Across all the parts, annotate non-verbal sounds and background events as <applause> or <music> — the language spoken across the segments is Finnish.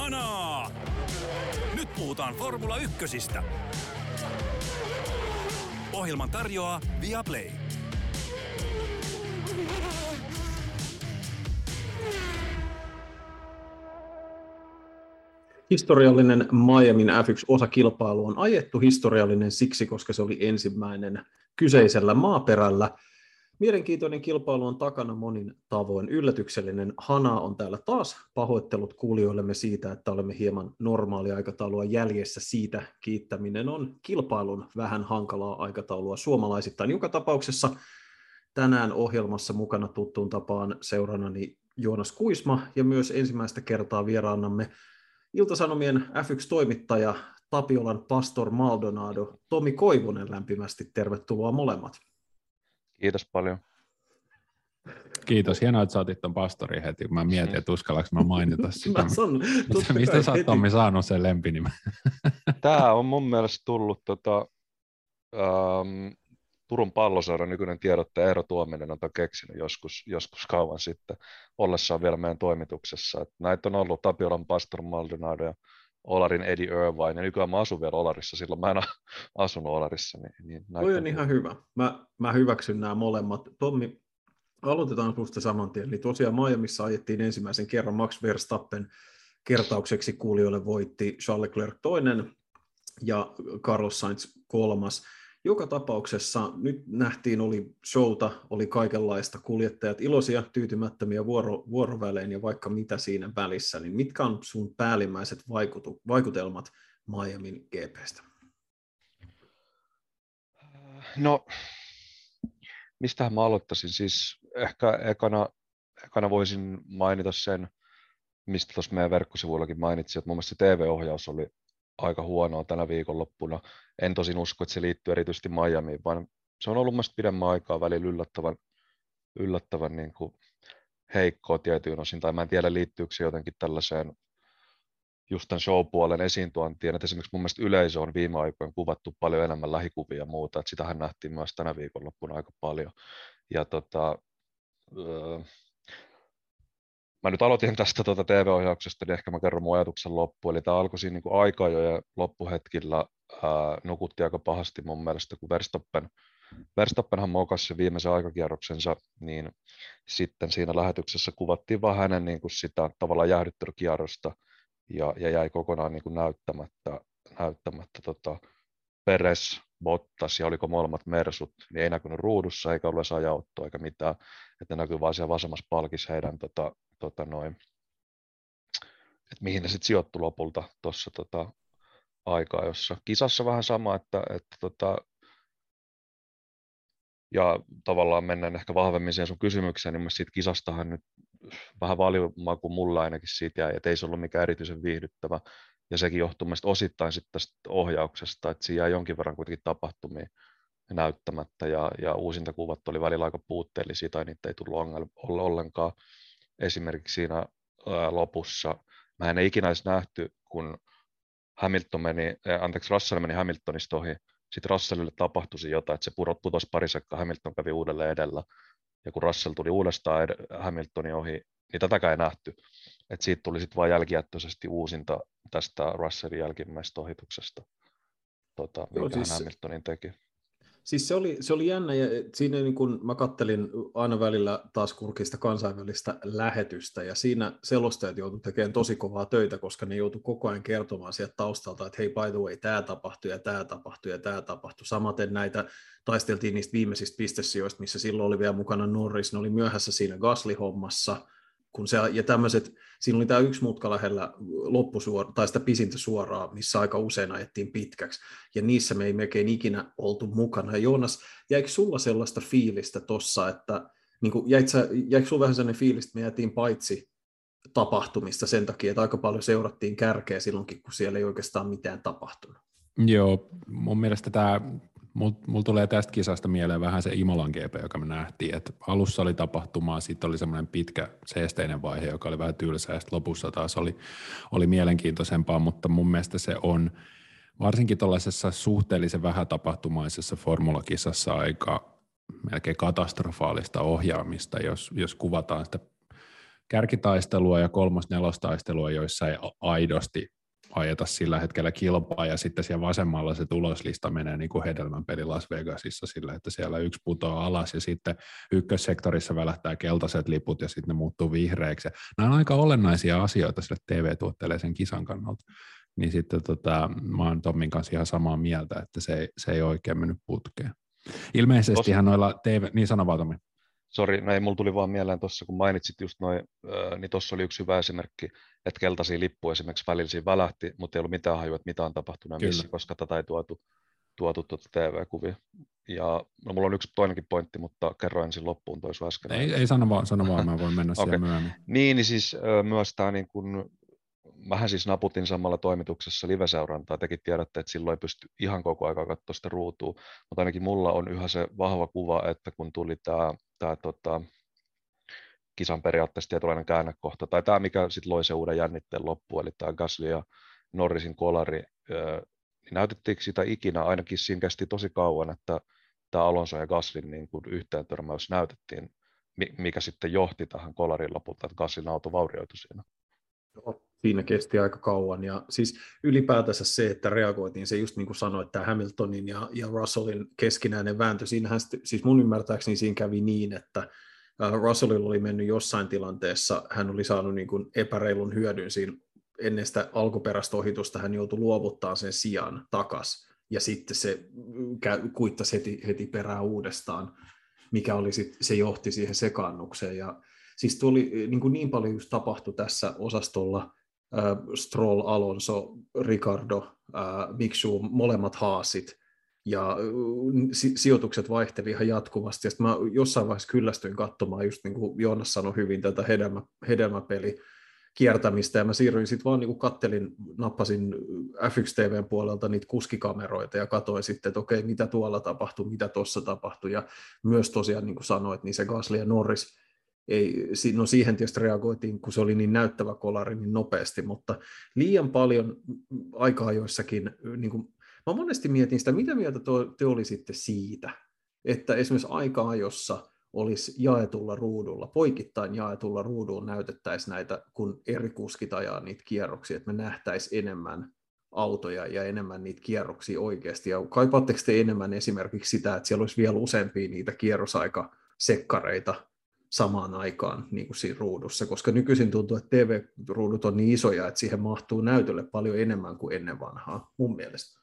Kanaa! Nyt puhutaan Formula Ykkösistä. Ohjelman tarjoaa Viaplay. Historiallinen Miamin F1-osakilpailu on ajettu historiallinen siksi, koska se oli ensimmäinen kyseisellä maaperällä. Mielenkiintoinen kilpailu on takana monin tavoin. Yllätyksellinen Hana on täällä taas. Pahoittelut kuulijoillemme siitä, että olemme hieman normaalia aikataulua jäljessä. Siitä kiittäminen on kilpailun vähän hankalaa aikataulua suomalaisittain. Joka tapauksessa tänään ohjelmassa mukana tuttuun tapaan seurannani Joonas Kuisma ja myös ensimmäistä kertaa vieraannamme Iltasanomien F1-toimittaja Tapiolan pastor Maldonado, Tomi Koivunen lämpimästi tervetuloa molemmat. Kiitos paljon. Kiitos, hienoa, että saatit tuon pastori heti. Mä mietin, että uskallanko mä mainita <laughs> sitä. Mä sanon, mistä mistä sä oot Tommi saanut sen lempinimen? <laughs> Tämä on mun mielestä tullut tota, ähm, Turun palloseuran nykyinen tiedottaja Eero Tuominen on keksinyt joskus, joskus kauan sitten ollessaan vielä meidän toimituksessa. Et näitä on ollut Tapiolan Pastor Maldonado ja Olarin Eddie Irvine, ja nykyään mä asun vielä Olarissa, silloin mä en <laughs> asunut Olarissa. Niin, niin Toi on ihan hyvä. Mä, mä hyväksyn nämä molemmat. Tommi, aloitetaan sinusta saman tien. Eli tosiaan Miamiissa ajettiin ensimmäisen kerran Max Verstappen kertaukseksi kuulijoille voitti Charles Leclerc toinen ja Carlos Sainz kolmas. Joka tapauksessa nyt nähtiin, oli showta, oli kaikenlaista, kuljettajat iloisia, tyytymättömiä vuoro, vuorovälein ja vaikka mitä siinä välissä, niin mitkä on sun päällimmäiset vaikutu, vaikutelmat Miamin GPstä? No, mistähän mä aloittaisin? Siis ehkä ekana, ekana voisin mainita sen, mistä tuossa meidän verkkosivuillakin mainitsin, että mun mielestä se TV-ohjaus oli aika huonoa tänä viikonloppuna. En tosin usko, että se liittyy erityisesti Miamiin, vaan se on ollut mielestäni pidemmän aikaa välillä yllättävän, yllättävän niin kuin heikkoa tietyin osin, tai mä en tiedä liittyykö se jotenkin tällaiseen just tämän show-puolen esiintuontiin, että esimerkiksi mun mielestä yleisö on viime aikoina kuvattu paljon enemmän lähikuvia ja muuta, että sitähän nähtiin myös tänä viikonloppuna aika paljon. Ja tota, öö, mä nyt aloitin tästä tuota TV-ohjauksesta, niin ehkä mä kerron mun ajatuksen loppuun. Eli tämä alkoi siinä niin aika jo ja loppuhetkillä ää, nukutti aika pahasti mun mielestä, kun Verstappen, Verstappenhan mokasi se viimeisen aikakierroksensa, niin sitten siinä lähetyksessä kuvattiin vaan hänen niin kuin sitä tavallaan jäähdyttelykierrosta ja, ja jäi kokonaan niin kuin näyttämättä, näyttämättä tota, Peres, Bottas ja oliko molemmat Mersut, niin ei näkynyt ruudussa eikä ollut ajauttoa eikä mitään, että ne näkyy vaan siellä vasemmassa palkissa heidän tota, tota noin, että mihin ne sitten sijoittu lopulta tuossa tota, aikaa, jossa kisassa vähän sama, että, että tota, ja tavallaan mennään ehkä vahvemmin siihen sun kysymykseen, niin siitä kisastahan nyt vähän valiomaku mulla ainakin siitä jäi, että ei se ollut mikään erityisen viihdyttävä, ja sekin johtuu mielestäni osittain sitten tästä ohjauksesta, että siinä jää jonkin verran kuitenkin tapahtumia näyttämättä, ja, ja uusintakuvat oli välillä aika puutteellisia, tai niitä ei tullut olla ollenkaan esimerkiksi siinä lopussa. Mä en ikinä edes nähty, kun Hamilton meni, anteeksi, Russell meni Hamiltonista ohi, sitten Russellille tapahtui jotain, että se putosi pari sekkaa, Hamilton kävi uudelleen edellä, ja kun Russell tuli uudestaan ed- Hamiltonin ohi, niin tätäkään ei nähty. Et siitä tuli sitten vain jälkijättöisesti uusinta tästä Russellin jälkimmäisestä ohituksesta, tota, Joo, mikä siis, Hamiltonin teki. Siis se oli, se oli jännä, ja siinä niin kun mä kattelin aina välillä taas kurkista kansainvälistä lähetystä, ja siinä selostajat joutuivat tekemään tosi kovaa töitä, koska ne joutuivat koko ajan kertomaan sieltä taustalta, että hei, by the way, tämä tapahtui, ja tämä tapahtui, ja tämä tapahtui. Samaten näitä taisteltiin niistä viimeisistä pistesijoista, missä silloin oli vielä mukana Norris, ne oli myöhässä siinä Gasly-hommassa, kun se, ja tämmöiset, siinä oli tämä yksi mutka lähellä loppusuora, tai sitä pisintä suoraa, missä aika usein ajettiin pitkäksi, ja niissä me ei melkein ikinä oltu mukana. Joonas, jäikö sulla sellaista fiilistä tossa, että niin kuin, jäikö, jäikö sulla vähän sellainen fiilis, että me jäätiin paitsi tapahtumista sen takia, että aika paljon seurattiin kärkeä silloinkin, kun siellä ei oikeastaan mitään tapahtunut? Joo, mun mielestä tämä Mulla mul tulee tästä kisasta mieleen vähän se Imolan GP, joka me nähtiin, että alussa oli tapahtumaa, sitten oli semmoinen pitkä seesteinen vaihe, joka oli vähän tylsä, ja lopussa taas oli, oli mielenkiintoisempaa, mutta mun mielestä se on varsinkin tuollaisessa suhteellisen vähätapahtumaisessa formulakisassa aika melkein katastrofaalista ohjaamista, jos, jos kuvataan sitä kärkitaistelua ja kolmos-nelostaistelua, joissa ei aidosti ajeta sillä hetkellä kilpaa, ja sitten siellä vasemmalla se tuloslista menee niin kuin hedelmän peli Las Vegasissa sillä, että siellä yksi putoaa alas, ja sitten ykkössektorissa välähtää keltaiset liput, ja sitten ne muuttuu vihreiksi. Nämä on aika olennaisia asioita sille TV-tuotteelle sen kisan kannalta. Niin sitten tota, mä oon Tommin kanssa ihan samaa mieltä, että se ei, se ei oikein mennyt putkeen. Ilmeisesti hän noilla TV... Niin sano vaan, Tommi. Sori, no ei, mulla tuli vaan mieleen tuossa, kun mainitsit just noin, niin tuossa oli yksi hyvä esimerkki, että keltaisia lippuja esimerkiksi välillä siinä välähti, mutta ei ollut mitään hajua, että mitä on tapahtunut ja missä, koska tätä ei tuotu, tuotu tuota TV-kuvia. Ja no, mulla on yksi toinenkin pointti, mutta kerroin ensin loppuun toisu äsken. Ei, ei sano vaan, sano vaan, mä voin mennä okay. <laughs> siihen myöhemmin. Niin, niin siis myös tämä niin kun, mähän siis naputin samalla toimituksessa live-seurantaa, tekin tiedätte, että silloin ei pysty ihan koko ajan katsoa sitä ruutua, mutta ainakin mulla on yhä se vahva kuva, että kun tuli tämä, tämä tota, kisan periaatteessa tietynlainen käännekohta, tai tämä, mikä sitten loi se uuden jännitteen loppu, eli tämä Gasly ja Norrisin kolari, niin näytettiinkö sitä ikinä, ainakin siinä kesti tosi kauan, että tämä Alonso ja Gaslin niin kuin yhteen törmäys näytettiin, mikä sitten johti tähän kolarin lopulta, että Gaslin auto vaurioitui siinä. Siinä kesti aika kauan. Ja siis ylipäätänsä se, että reagoitiin, se just niin kuin sanoit, että Hamiltonin ja, ja Russellin keskinäinen vääntö, siinähän siis mun ymmärtääkseni siinä kävi niin, että Russellilla oli mennyt jossain tilanteessa, hän oli saanut niin kuin epäreilun hyödyn siinä ennen sitä alkuperäistä ohitusta, hän joutui luovuttaa sen sijaan takas, ja sitten se kuittasi heti, heti perään uudestaan, mikä oli sit, se johti siihen sekaannukseen, ja siis tuli niin, kuin niin paljon just tapahtui tässä osastolla, Stroll, Alonso, Ricardo, äh, Miksu, molemmat haasit, ja si- sijoitukset vaihteli ihan jatkuvasti, ja mä jossain vaiheessa kyllästyin katsomaan, just niin kuin Joonas sanoi hyvin, tätä hedelmä, hedelmäpeli kiertämistä, ja mä siirryin sitten vaan niin kattelin, nappasin F1 TVn puolelta niitä kuskikameroita, ja katsoin sitten, että okei, mitä tuolla tapahtui, mitä tuossa tapahtui, ja myös tosiaan, niin kuin sanoit, niin se Gasly ja Norris, ei, no siihen tietysti reagoitiin, kun se oli niin näyttävä kolari niin nopeasti, mutta liian paljon aikaa joissakin, niin kuin, mä monesti mietin sitä, mitä mieltä te olisitte siitä, että esimerkiksi aika-ajossa olisi jaetulla ruudulla, poikittain jaetulla ruudulla näytettäisiin näitä, kun eri kuskit ajaa niitä kierroksia, että me nähtäisiin enemmän autoja ja enemmän niitä kierroksia oikeasti. Ja kaipaatteko te enemmän esimerkiksi sitä, että siellä olisi vielä useampia niitä kierrosaikasekkareita samaan aikaan niin kuin siinä ruudussa, koska nykyisin tuntuu, että TV-ruudut on niin isoja, että siihen mahtuu näytölle paljon enemmän kuin ennen vanhaa, mun mielestä.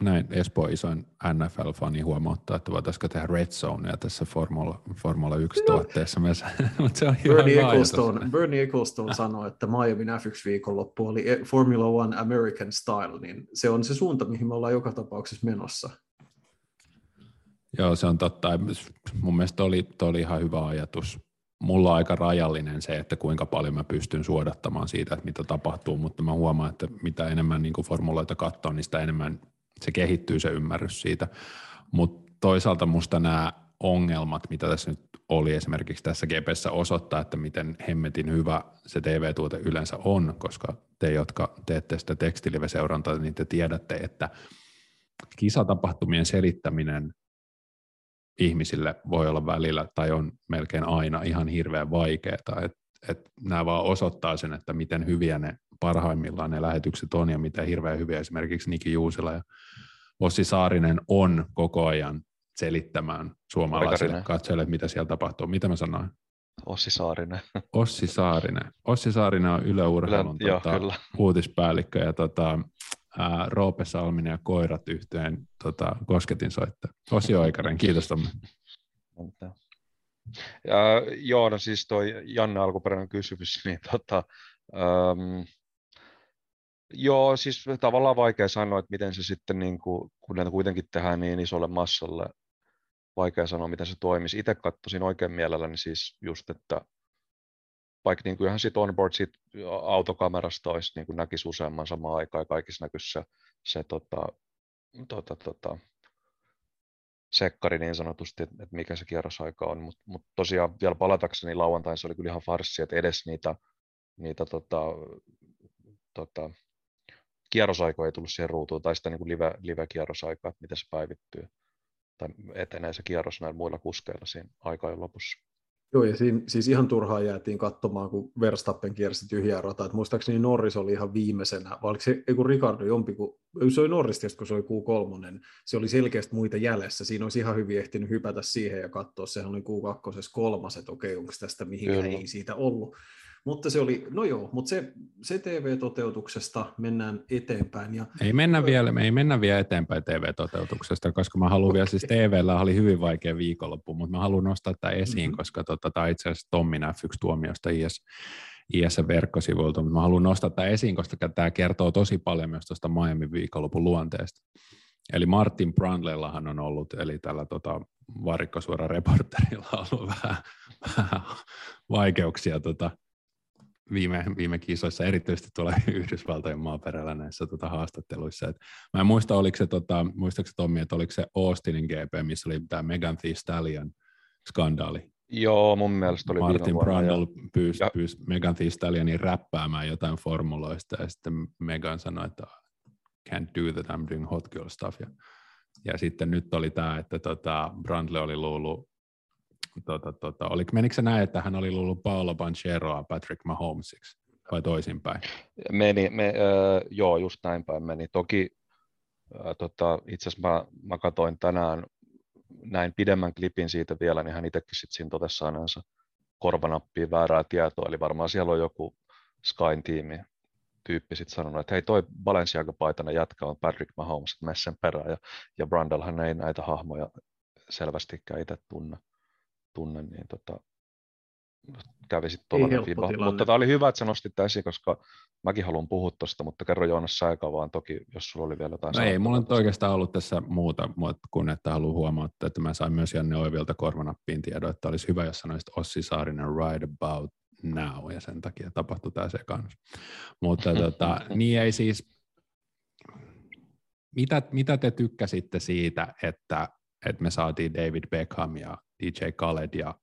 Näin Espoo isoin NFL-fani huomauttaa, että voitaisiinko tehdä Red Zonea tässä Formula, Formula 1-tuotteessa. No. <laughs> Mutta se on Bernie, Ecclestone, Bernie Ecclestone sanoi, että Miami F1-viikonloppu oli Formula One American Style, niin se on se suunta, mihin me ollaan joka tapauksessa menossa. Joo, se on totta. Mun mielestä oli, toi oli ihan hyvä ajatus. Mulla on aika rajallinen se, että kuinka paljon mä pystyn suodattamaan siitä, että mitä tapahtuu, mutta mä huomaan, että mitä enemmän niin formuloita katsoo, niin sitä enemmän se kehittyy se ymmärrys siitä. Mutta toisaalta musta nämä ongelmat, mitä tässä nyt oli esimerkiksi tässä GPssä osoittaa, että miten hemmetin hyvä se TV-tuote yleensä on, koska te, jotka teette sitä tekstilive-seurantaa, niin te tiedätte, että kisatapahtumien selittäminen ihmisille voi olla välillä tai on melkein aina ihan hirveän vaikeaa. Et, et nämä vaan osoittaa sen, että miten hyviä ne parhaimmillaan ne lähetykset on ja miten hirveän hyviä esimerkiksi Niki Juusila ja Ossi Saarinen on koko ajan selittämään suomalaisille katsojille, mitä siellä tapahtuu. Mitä mä sanoin? Ossi Saarinen. Ossi Saarinen. Ossi Saarinen on Yle Urheilun Yle, tota, joo, uutispäällikkö ja tota, Roope Salminen ja koirat yhteen tota, kosketin soittaa. Osi Oikaren, kiitos Tommi. Ja, joo, no siis toi Janne alkuperäinen kysymys, <laughs> niin tota, um, joo, siis tavallaan vaikea sanoa, että miten se sitten, niin kuin, kun näitä kuitenkin tehdään niin isolle massalle, vaikea sanoa, miten se toimisi. Itse katsoisin oikein mielelläni siis just, että vaikka niin kuin ihan sit onboard sit autokamerasta olisi, niin kuin näkisi useamman samaan aikaan ja kaikissa näkyisi se, se tota, tota, tota, sekkari niin sanotusti, että, että mikä se kierrosaika on, mutta mut tosiaan vielä palatakseni lauantain se oli kyllä ihan farssi, että edes niitä, niitä tota, tota, kierrosaikoja ei tullut siihen ruutuun, tai sitä niin kuin live, live-kierrosaikaa, että miten se päivittyy, tai etenee se kierros näillä muilla kuskeilla siinä aikajan lopussa. Joo, ja siinä, siis ihan turhaan jäätiin katsomaan, kun Verstappen kiersi tyhjää rataa. Et muistaakseni Norris oli ihan viimeisenä, vai oliko se, ei kun Ricardo jompi, kun se oli Norris kun se oli Q3, se oli selkeästi muita jäljessä. Siinä olisi ihan hyvin ehtinyt hypätä siihen ja katsoa, sehän oli Q2 kolmas, että okei, onko tästä mihinkään ei siitä ollut. Mutta se oli, no joo, mutta se, se TV-toteutuksesta mennään eteenpäin. Ja... Ei mennä, vielä, ei mennä vielä eteenpäin TV-toteutuksesta, koska mä haluan vielä, siis TVllä oli hyvin vaikea viikonloppu, mutta mä haluan nostaa tämä esiin, mm-hmm. koska tota, tämä itse asiassa Tommi F1 tuomiosta IS, IS-verkkosivuilta, mutta mä haluan nostaa tämä esiin, koska tämä kertoo tosi paljon myös tuosta Miami viikonlopun luonteesta. Eli Martin Brandlellahan on ollut, eli tällä tota, varikkosuora reporterilla on ollut vähän, vähän <laughs> vaikeuksia tota, viime, viime kisoissa, erityisesti tuolla <laughs> Yhdysvaltojen maaperällä näissä tota, haastatteluissa. Et mä en muista, oliko se, tota, muistatko Tommi, että oliko se Austinin GP, missä oli tämä Megan Thee Stallion skandaali. Joo, mun mielestä oli Martin Brundle pyysi, ja... pyysi Megan Thee Stallionin räppäämään jotain formuloista, ja sitten Megan sanoi, että can't do that, I'm doing hot girl stuff. Ja, ja sitten nyt oli tämä, että tota, Brundle oli luullut tota, tota, oliko, menikö se näin, että hän oli luullut Paolo Bancheroa Patrick Mahomesiksi vai toisinpäin? Meni, me, äh, joo, just näin päin meni. Toki äh, tota, itse asiassa mä, mä katsoin tänään näin pidemmän klipin siitä vielä, niin hän itsekin sitten siinä totesi saaneensa korvanappiin väärää tietoa, eli varmaan siellä on joku Skyn tiimi tyyppi sitten sanonut, että hei toi Balenciaga-paitainen jätkä on Patrick Mahomes, että sen perään, ja, ja Brandalhan ei näitä hahmoja selvästikään itse tunne tunne, niin tota, kävi sitten tuollainen viba. Mutta tämä oli hyvä, että sä nostit esiin, koska mäkin haluan puhua tuosta, mutta kerro Joonas Saika vaan toki, jos sulla oli vielä jotain. No ei, mulla on oikeastaan ollut tässä muuta, kun että haluan huomauttaa, että mä sain myös Janne Oivilta korvanappiin tiedon, että olisi hyvä, jos sanoisit Ossi Saarinen right about now, ja sen takia tapahtui tämä sekannus. Mutta <laughs> tota, niin ei siis, mitä, mitä te tykkäsitte siitä, että, että me saatiin David Beckham ja DJ Khaled ja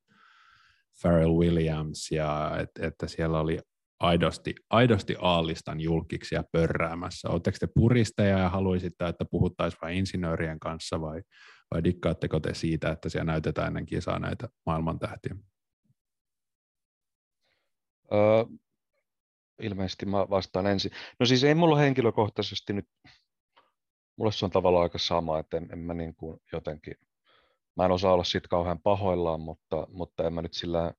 Pharrell Williams, ja et, että siellä oli aidosti, aidosti aallistan julkiksi ja pörräämässä. Oletteko te puristeja ja haluaisitte, että puhuttaisiin vain insinöörien kanssa vai, vai dikkaatteko te siitä, että siellä näytetään ennen kisaa näitä maailman tähtiä? Öö, ilmeisesti mä vastaan ensin. No siis ei mulla henkilökohtaisesti nyt, mulle se on tavallaan aika sama, että en, en mä niin kuin jotenkin mä en osaa olla siitä kauhean pahoillaan, mutta, mutta en mä nyt sillä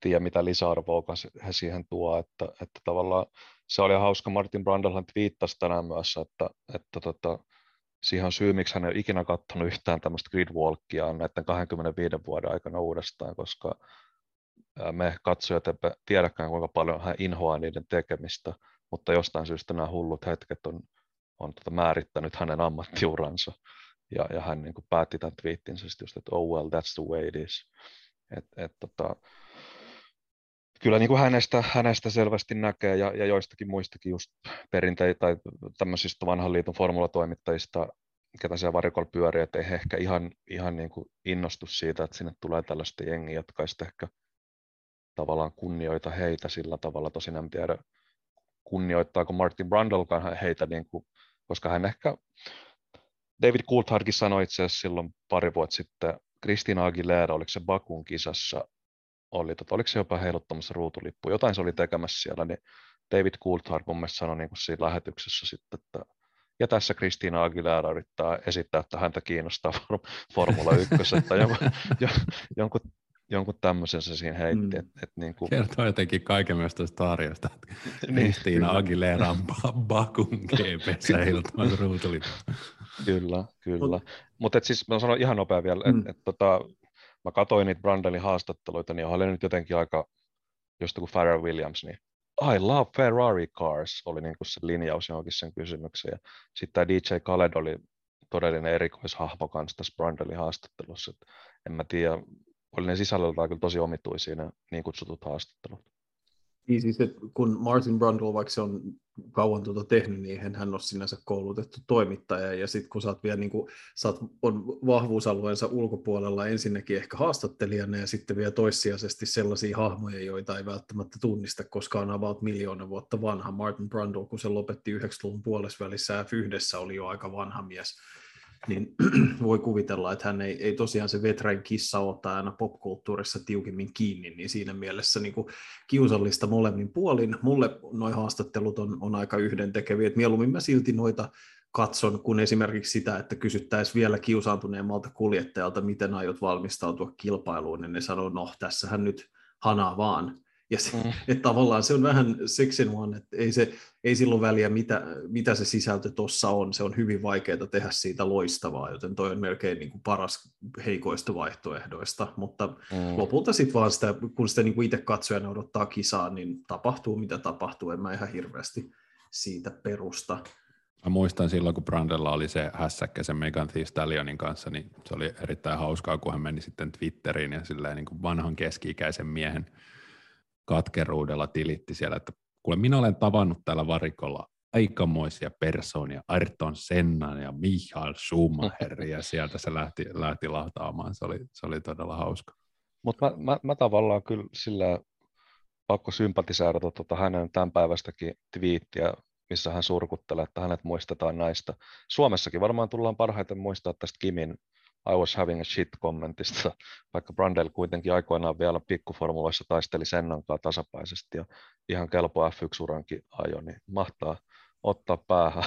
tiedä, mitä lisäarvoa he siihen tuo, että, että tavallaan se oli hauska, Martin Brandelhan viittasi tänään myös, että, että tota, siihen on syy, miksi hän ei ole ikinä katsonut yhtään tämmöistä gridwalkia näiden 25 vuoden aikana uudestaan, koska me katsojat emme tiedäkään, kuinka paljon hän inhoaa niiden tekemistä, mutta jostain syystä nämä hullut hetket on, on tota määrittänyt hänen ammattiuransa ja, ja hän niin kuin päätti tämän twiittinsä just, että oh well, that's the way it is. Et, et, tota, kyllä niin kuin hänestä, hänestä selvästi näkee ja, ja joistakin muistakin just perinteitä tai tämmöisistä vanhan liiton formulatoimittajista, ketä siellä varikolla pyörii, että ei ehkä ihan, ihan niin kuin innostu siitä, että sinne tulee tällaista jengiä, jotka ehkä tavallaan kunnioita heitä sillä tavalla. Tosin en tiedä, kunnioittaako Martin Brundlekaan heitä, niin kuin, koska hän ehkä David Coulthardkin sanoi itse asiassa silloin pari vuotta sitten, Kristina Aguilera, oliko se Bakun kisassa, oli, tota, oliko se jopa heiluttamassa ruutulippu, jotain se oli tekemässä siellä, niin David Coulthard mun mielestä sanoi niin kuin siinä lähetyksessä sitten, että ja tässä Kristiina Aguilera yrittää esittää, että häntä kiinnostaa <laughs> Formula 1, tai jonkun, <laughs> jonkun jonkun tämmöisen se siinä heitti. Mm. Et, et niin kuin... Kertoo jotenkin kaiken myös tuosta tarjosta. Niin, Kristiina Aguilera on Bakun GPssä heiluttamassa ruutulippu. Kyllä, kyllä. Mutta siis mä sanon ihan nopea vielä, että mm. et, tota, mä katsoin niitä Brandelin haastatteluita, niin oli nyt jotenkin aika, just kuin Pharrell Williams, niin I love Ferrari cars, oli niin kuin se linjaus johonkin sen kysymykseen. Ja sitten tämä DJ Khaled oli todellinen erikoishahmo kanssa tässä Brandelin haastattelussa. Et en mä tiedä, oli ne sisällöltään kyllä tosi omituisia ne niin kutsutut haastattelut. Niin siis, että kun Martin Brundle, vaikka se on kauan tuota tehnyt, niin hän ole sinänsä koulutettu toimittaja, ja sitten kun sä oot vielä niin kuin, sä oot, on vahvuusalueensa ulkopuolella ensinnäkin ehkä haastattelijana, ja sitten vielä toissijaisesti sellaisia hahmoja, joita ei välttämättä tunnista, koska on about miljoona vuotta vanha. Martin Brundle, kun se lopetti 90-luvun puolessa välissä, F1 oli jo aika vanha mies, niin <clears throat> voi kuvitella, että hän ei, ei tosiaan se vetrain kissa ottaa aina popkulttuurissa tiukemmin kiinni, niin siinä mielessä niin kuin kiusallista molemmin puolin. Mulle nuo haastattelut on, on aika yhdentekeviä, että mieluummin mä silti noita katson, kun esimerkiksi sitä, että kysyttäisiin vielä kiusaantuneemmalta kuljettajalta, miten aiot valmistautua kilpailuun, niin ne sanoo, no tässähän nyt hanaa vaan. Ja se, mm. että tavallaan se on vähän seksin one, että ei, se, ei silloin väliä, mitä, mitä se sisältö tuossa on. Se on hyvin vaikeaa tehdä siitä loistavaa, joten toi on melkein niin kuin paras heikoista vaihtoehdoista. Mutta mm. lopulta sitten vaan sitä, kun sitä niin kuin itse katsojana odottaa kisaa, niin tapahtuu mitä tapahtuu. En mä ihan hirveästi siitä perusta. Mä muistan silloin, kun Brandella oli se hässäkkä sen Megan Thee Stallionin kanssa, niin se oli erittäin hauskaa, kun hän meni sitten Twitteriin ja silleen niin kuin vanhan keski-ikäisen miehen katkeruudella tilitti siellä, että kuule minä olen tavannut täällä varikolla aikamoisia persoonia, Ayrton Sennan ja Michael Schumacher, ja sieltä se lähti, lähti lahtaamaan, se oli, se oli todella hauska. Mutta mä, mä, mä, tavallaan kyllä sillä pakko sympatiseerata tuota hänen tämän päivästäkin twiittiä, missä hän surkuttelee, että hänet muistetaan näistä. Suomessakin varmaan tullaan parhaiten muistaa tästä Kimin I was having a shit kommentista, <laughs> vaikka Brandel kuitenkin aikoinaan vielä pikkuformuloissa taisteli Sennankaan tasapäisesti ja ihan kelpo F1-urankin ajo, niin mahtaa ottaa päähän.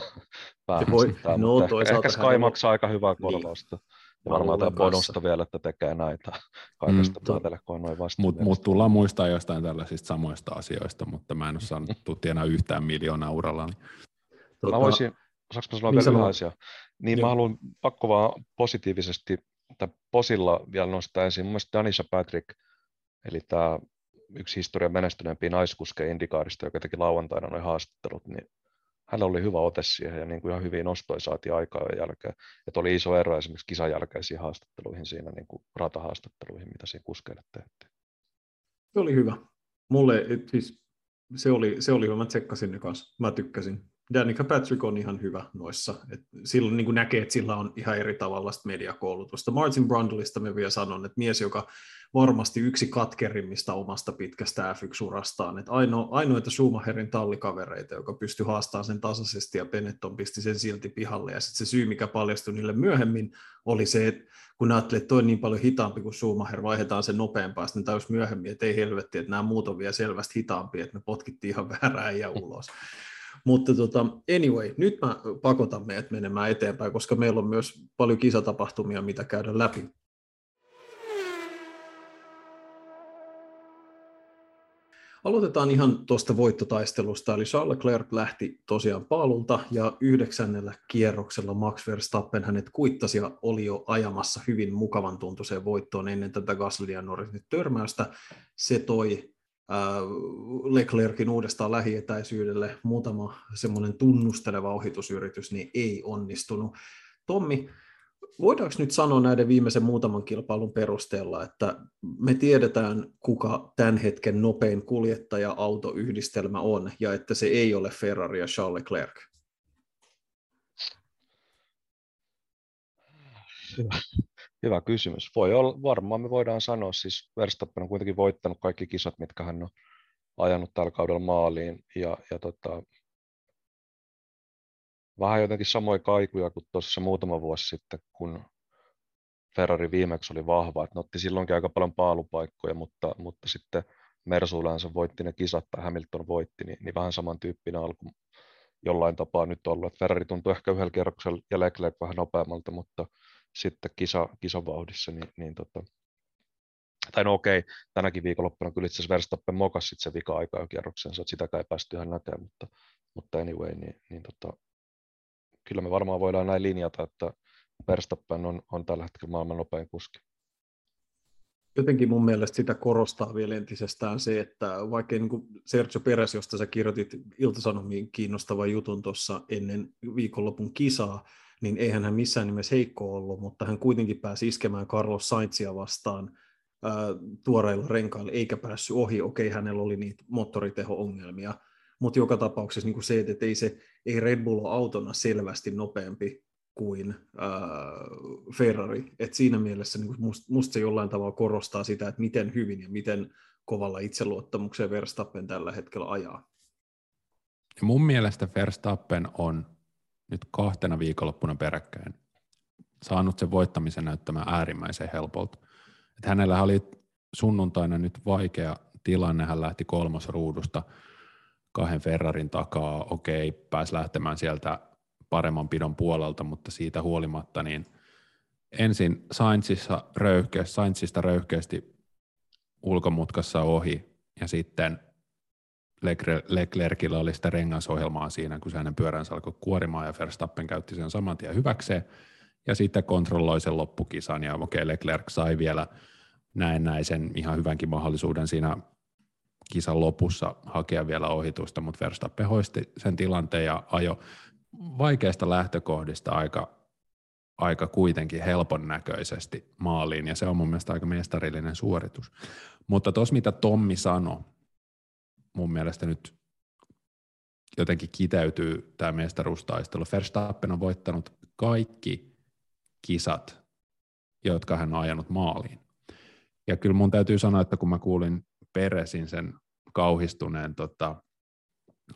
päähän voi, sitä, no, ehkä, ehkä Sky maksaa aika hyvää niin. korvausta. Niin. Ja varmaan tämä bonusta vielä, että tekee näitä kaikesta mm, päätellä, kun on noin vasta. Mutta mut tullaan muistaa jostain tällaisista samoista asioista, mutta mä en ole saanut tienaa yhtään miljoonaa uralla. Niin. Tota, mä voisin, saanko mä sanoa niin vielä asia? Niin Joo. mä haluan pakko vaan positiivisesti, tai posilla vielä nostaa esiin, mun mielestä Danisha Patrick, eli tämä yksi historian menestyneempi naiskuske Indikaarista, joka teki lauantaina noin haastattelut, niin hänellä oli hyvä ote siihen ja niin kuin ihan hyvin nostoja saatiin aikaa jälkeen. Että oli iso ero esimerkiksi kisan jälkeisiin haastatteluihin siinä, niin kuin ratahaastatteluihin, mitä siinä kuskeille tehtiin. Se oli hyvä. Mulle, siis, se, oli, se oli hyvä, mä tsekkasin ne kanssa, mä tykkäsin. Danica Patrick on ihan hyvä noissa. Et silloin niin näkee, että sillä on ihan eri tavalla mediakoulutusta. Martin Brundleista me vielä sanon, että mies, joka varmasti yksi katkerimmista omasta pitkästä F1-urastaan. Että aino, ainoita Schumacherin tallikavereita, joka pystyi haastamaan sen tasaisesti ja Benetton pisti sen silti pihalle. Ja sitten se syy, mikä paljastui niille myöhemmin, oli se, että kun ajattelee, että toi on niin paljon hitaampi kuin Schumacher, vaihdetaan sen nopeampaa, sitten täys myöhemmin, että ei helvetti, että nämä muut on vielä selvästi hitaampia, että me potkittiin ihan <laughs> väärää ja ulos. Mutta tota, anyway, nyt mä pakotan meidät menemään eteenpäin, koska meillä on myös paljon kisatapahtumia, mitä käydä läpi. Aloitetaan ihan tuosta voittotaistelusta, eli Charles Leclerc lähti tosiaan paalulta, ja yhdeksännellä kierroksella Max Verstappen hänet kuittasi ja oli jo ajamassa hyvin mukavan tuntuiseen voittoon ennen tätä Gasly ja Norrisin törmäystä. Se toi Leclerkin uudestaan lähietäisyydelle muutama semmoinen tunnusteleva ohitusyritys niin ei onnistunut. Tommi, voidaanko nyt sanoa näiden viimeisen muutaman kilpailun perusteella, että me tiedetään, kuka tämän hetken nopein kuljettaja-autoyhdistelmä on, ja että se ei ole Ferrari ja Charles Leclerc? Hyvä kysymys. Voi olla, varmaan me voidaan sanoa, siis Verstappen on kuitenkin voittanut kaikki kisat, mitkä hän on ajanut tällä kaudella maaliin. Ja, ja tota, vähän jotenkin samoja kaikuja kuin tuossa muutama vuosi sitten, kun Ferrari viimeksi oli vahva, että ne otti silloinkin aika paljon paalupaikkoja, mutta, mutta sitten Mersu yleensä voitti ne kisat tai Hamilton voitti, niin, niin vähän samantyyppinen alku jollain tapaa nyt ollut. Että Ferrari tuntui ehkä yhdellä kierroksella ja Leclerc vähän nopeammalta, mutta sitten kisa, kisavauhdissa, niin, niin tota, tai no okei, tänäkin viikonloppuna kyllä itse asiassa Verstappen mokas sitten se vika-aika jo kierroksensa, että sitäkään ei päästy ihan näkemään, mutta, mutta anyway, niin, niin tota, kyllä me varmaan voidaan näin linjata, että Verstappen on, on tällä hetkellä maailman nopein kuski. Jotenkin mun mielestä sitä korostaa vielä entisestään se, että vaikka niin kuin Sergio Perez, josta sä kirjoitit Ilta-Sanomiin kiinnostavan jutun tuossa ennen viikonlopun kisaa, niin eihän hän missään nimessä heikko ollut, mutta hän kuitenkin pääsi iskemään Carlos Sainzia vastaan ää, tuoreilla renkailla, eikä päässyt ohi. Okei, hänellä oli niitä moottoriteho-ongelmia, mutta joka tapauksessa niin kuin se, että ei, se, ei Red Bull ole autona selvästi nopeampi kuin ää, Ferrari. Et siinä mielessä niin musta must se jollain tavalla korostaa sitä, että miten hyvin ja miten kovalla itseluottamukseen Verstappen tällä hetkellä ajaa. Ja mun mielestä Verstappen on nyt kahtena viikonloppuna peräkkäin saanut sen voittamisen näyttämään äärimmäisen helpolta. Et hänellä oli sunnuntaina nyt vaikea tilanne, hän lähti kolmosruudusta kahden Ferrarin takaa, okei, pääsi lähtemään sieltä paremman pidon puolelta, mutta siitä huolimatta niin ensin Sainzissa röyhkeästi, Sainzista röyhkeästi ulkomutkassa ohi ja sitten Leclercillä oli sitä rengasohjelmaa siinä, kun se hänen pyöränsä alkoi kuorimaan ja Verstappen käytti sen saman tien hyväkseen ja sitten kontrolloi sen loppukisan ja okei, Leclerc sai vielä näennäisen ihan hyvänkin mahdollisuuden siinä kisan lopussa hakea vielä ohitusta, mutta Verstappen hoisti sen tilanteen ja ajo vaikeasta lähtökohdista aika, aika kuitenkin helpon näköisesti maaliin, ja se on mun mielestä aika mestarillinen suoritus. Mutta tuossa mitä Tommi sanoi, mun mielestä nyt jotenkin kiteytyy tämä mestaruustaistelu. Verstappen on voittanut kaikki kisat, jotka hän on ajanut maaliin. Ja kyllä mun täytyy sanoa, että kun mä kuulin Peresin sen kauhistuneen tota,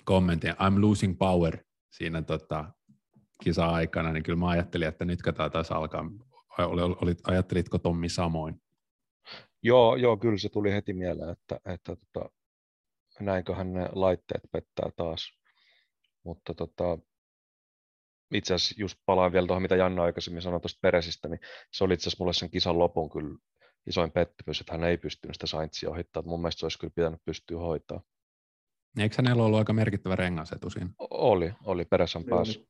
kommentin, I'm losing power siinä tota, kisa-aikana, niin kyllä mä ajattelin, että nyt tämä taas alkaa. Olit, ajattelitko Tommi samoin? Joo, joo, kyllä se tuli heti mieleen, että, että tota, näinköhän ne laitteet pettää taas. Mutta tota, itse asiassa just palaan vielä tuohon, mitä Janna aikaisemmin sanoi tuosta Peresistä, niin se oli itse asiassa mulle sen kisan lopun kyllä isoin pettymys, että hän ei pystynyt sitä Saintsia ohittamaan. Mun mielestä se olisi kyllä pitänyt pystyä hoitaa. Eikö hänellä ollut aika merkittävä rengasetu siinä? Oli, oli. Perässä päässyt.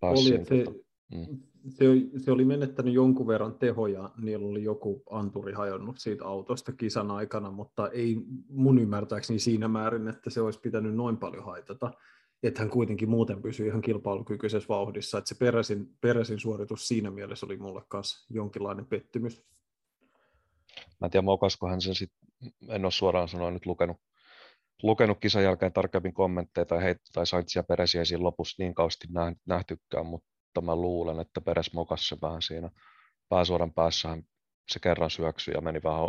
Pääsi oli, se, tota, mm. se, se, oli menettänyt jonkun verran tehoja, niillä oli joku anturi hajonnut siitä autosta kisan aikana, mutta ei mun ymmärtääkseni siinä määrin, että se olisi pitänyt noin paljon haitata että hän kuitenkin muuten pysyy ihan kilpailukykyisessä vauhdissa. Että se peräsin, peräsin suoritus siinä mielessä oli mulle myös jonkinlainen pettymys. Mä en tiedä, hän sen sitten, en ole suoraan sanoa nyt lukenut, lukenut kisan jälkeen tarkemmin kommentteja tai, heit, tai Saintsia Peresiä siinä lopussa niin kausti nähtykään, mutta mä luulen, että Peres mokasi se vähän siinä pääsuoran päässähän se kerran syöksyi ja meni vähän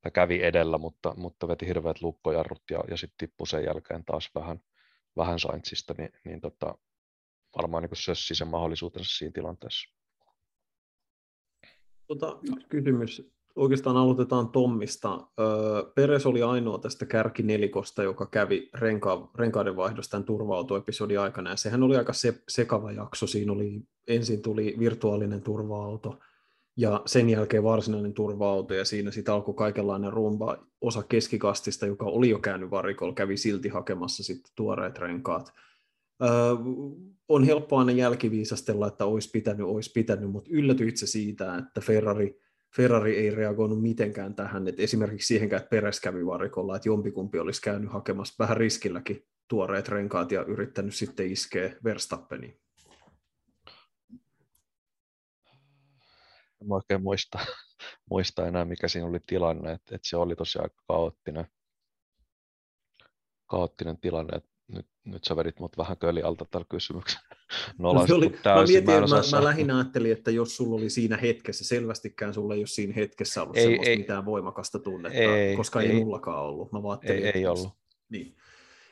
tai kävi edellä, mutta, mutta veti hirveät lukkojarrut ja, ja sitten tippui sen jälkeen taas vähän, vähän Saintsista, niin, niin tota, varmaan niin sössi sen mahdollisuutensa siinä tilanteessa. Tota, kysymys. Oikeastaan aloitetaan Tommista. Peres oli ainoa tästä kärkinelikosta, joka kävi renka- renkaiden vaihdosta tämän turva-autoepisodin aikana, ja sehän oli aika se- sekava jakso. Siinä oli, ensin tuli virtuaalinen turva-auto, ja sen jälkeen varsinainen turva-auto, ja siinä sitten alkoi kaikenlainen rumba. Osa keskikastista, joka oli jo käynyt varikolla, kävi silti hakemassa sitten tuoreet renkaat. Öö, on helppo aina jälkiviisastella, että olisi pitänyt, olisi pitänyt, mutta yllätyi itse siitä, että Ferrari – Ferrari ei reagoinut mitenkään tähän, että esimerkiksi siihenkään, että Peres kävi varikolla, että jompikumpi olisi käynyt hakemassa vähän riskilläkin tuoreet renkaat ja yrittänyt sitten iskeä Verstappeniin. En oikein muista, muista enää, mikä siinä oli tilanne, että, että se oli tosiaan kaoottinen, kaoottinen tilanne, että nyt, nyt sä vedit mut vähän köli alta tällä kysymyksellä. <laughs> No, no oli, täysin. Mä, mietin, mä, mä, mä lähinnä ajattelin, että jos sulla oli siinä hetkessä, selvästikään sulla ei ole siinä hetkessä ollut ei, ei, mitään voimakasta tunnetta, ei, koska ei, ei mullakaan ollut. Mä ei, ei ollut. Niin.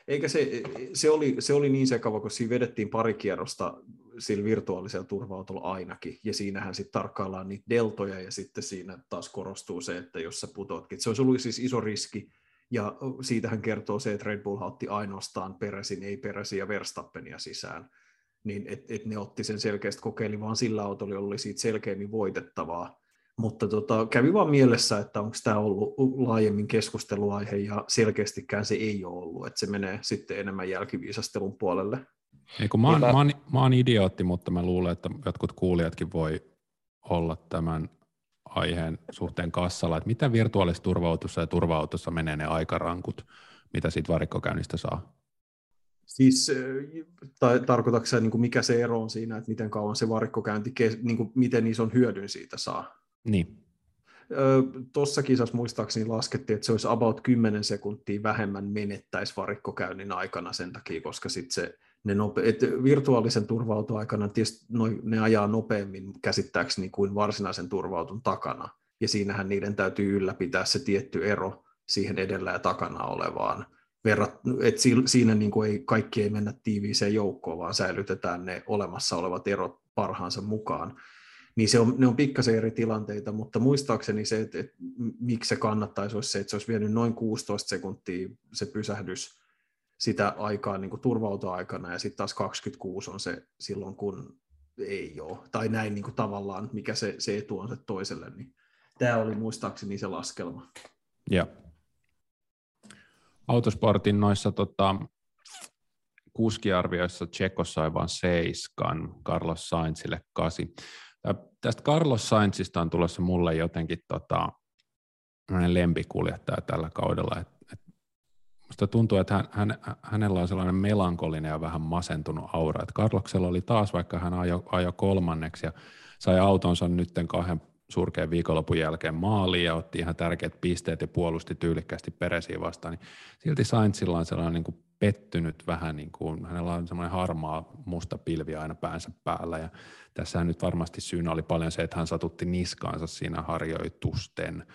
Eikä se, se, oli, se oli niin sekava, kun siinä vedettiin pari kierrosta sillä virtuaalisella turvautolla ainakin, ja siinähän sitten tarkkaillaan niitä deltoja, ja sitten siinä taas korostuu se, että jos sä putoatkin. Se olisi ollut siis iso riski, ja siitähän kertoo se, että Red Bull otti ainoastaan Peresin, ei Peresin ja Verstappenia sisään. Niin et, et ne otti sen selkeästi kokeili, vaan sillä autolla oli siitä selkeämmin voitettavaa. Mutta tota, kävi vaan mielessä, että onko tämä ollut laajemmin keskusteluaihe, ja selkeästikään se ei ole ollut, että se menee sitten enemmän jälkiviisastelun puolelle. Ei, kun mä, oon, mä, oon, mä oon idiootti, mutta mä luulen, että jotkut kuulijatkin voi olla tämän aiheen suhteen kassalla, että mitä virtuaalisessa turvautussa ja turvautussa menee ne aikarankut, mitä siitä varikkokäynnistä saa? Siis tai, tarkoitatko niin kuin mikä se ero on siinä, että miten kauan se varikkokäynti, niin kuin miten ison hyödyn siitä saa? Niin. Tuossa kisassa muistaakseni laskettiin, että se olisi about 10 sekuntia vähemmän menettäisi varikkokäynnin aikana sen takia, koska sitten se ne nope- et virtuaalisen turvautuaikana tietysti noi, ne ajaa nopeammin käsittääkseni kuin varsinaisen turvautun takana, ja siinähän niiden täytyy ylläpitää se tietty ero siihen edellä ja takana olevaan. Verrat, et siinä niin kuin ei, kaikki ei mennä tiiviiseen joukkoon, vaan säilytetään ne olemassa olevat erot parhaansa mukaan. niin se on, ne on pikkasen eri tilanteita, mutta muistaakseni se, että, että miksi se kannattaisi, olisi se, että se olisi vienyt noin 16 sekuntia se pysähdys sitä aikaa niin kuin turvautoaikana, ja sitten taas 26 on se silloin, kun ei ole, tai näin niin kuin tavallaan, mikä se, se etu on se toiselle, niin tämä oli muistaakseni se laskelma. Ja autosportin noissa tota, kuskiarvioissa Tseko sai vain seiskan, Carlos Sainzille kasi. Tästä Carlos Sainzista on tulossa mulle jotenkin tota, lempikuljettaja tällä kaudella. Et, et musta tuntuu, että hän, hän, hänellä on sellainen melankolinen ja vähän masentunut aura. Et Carloksella oli taas, vaikka hän ajoi ajo kolmanneksi ja sai autonsa nytten kahden surkean viikonlopun jälkeen maaliin ja otti ihan tärkeät pisteet ja puolusti tyylikkästi Peresiä vastaan, niin silti Sainzilla on sellainen niin kuin pettynyt vähän, niin kuin, hänellä on semmoinen harmaa musta pilvi aina päänsä päällä ja tässä nyt varmasti syynä oli paljon se, että hän satutti niskaansa siinä harjoitusten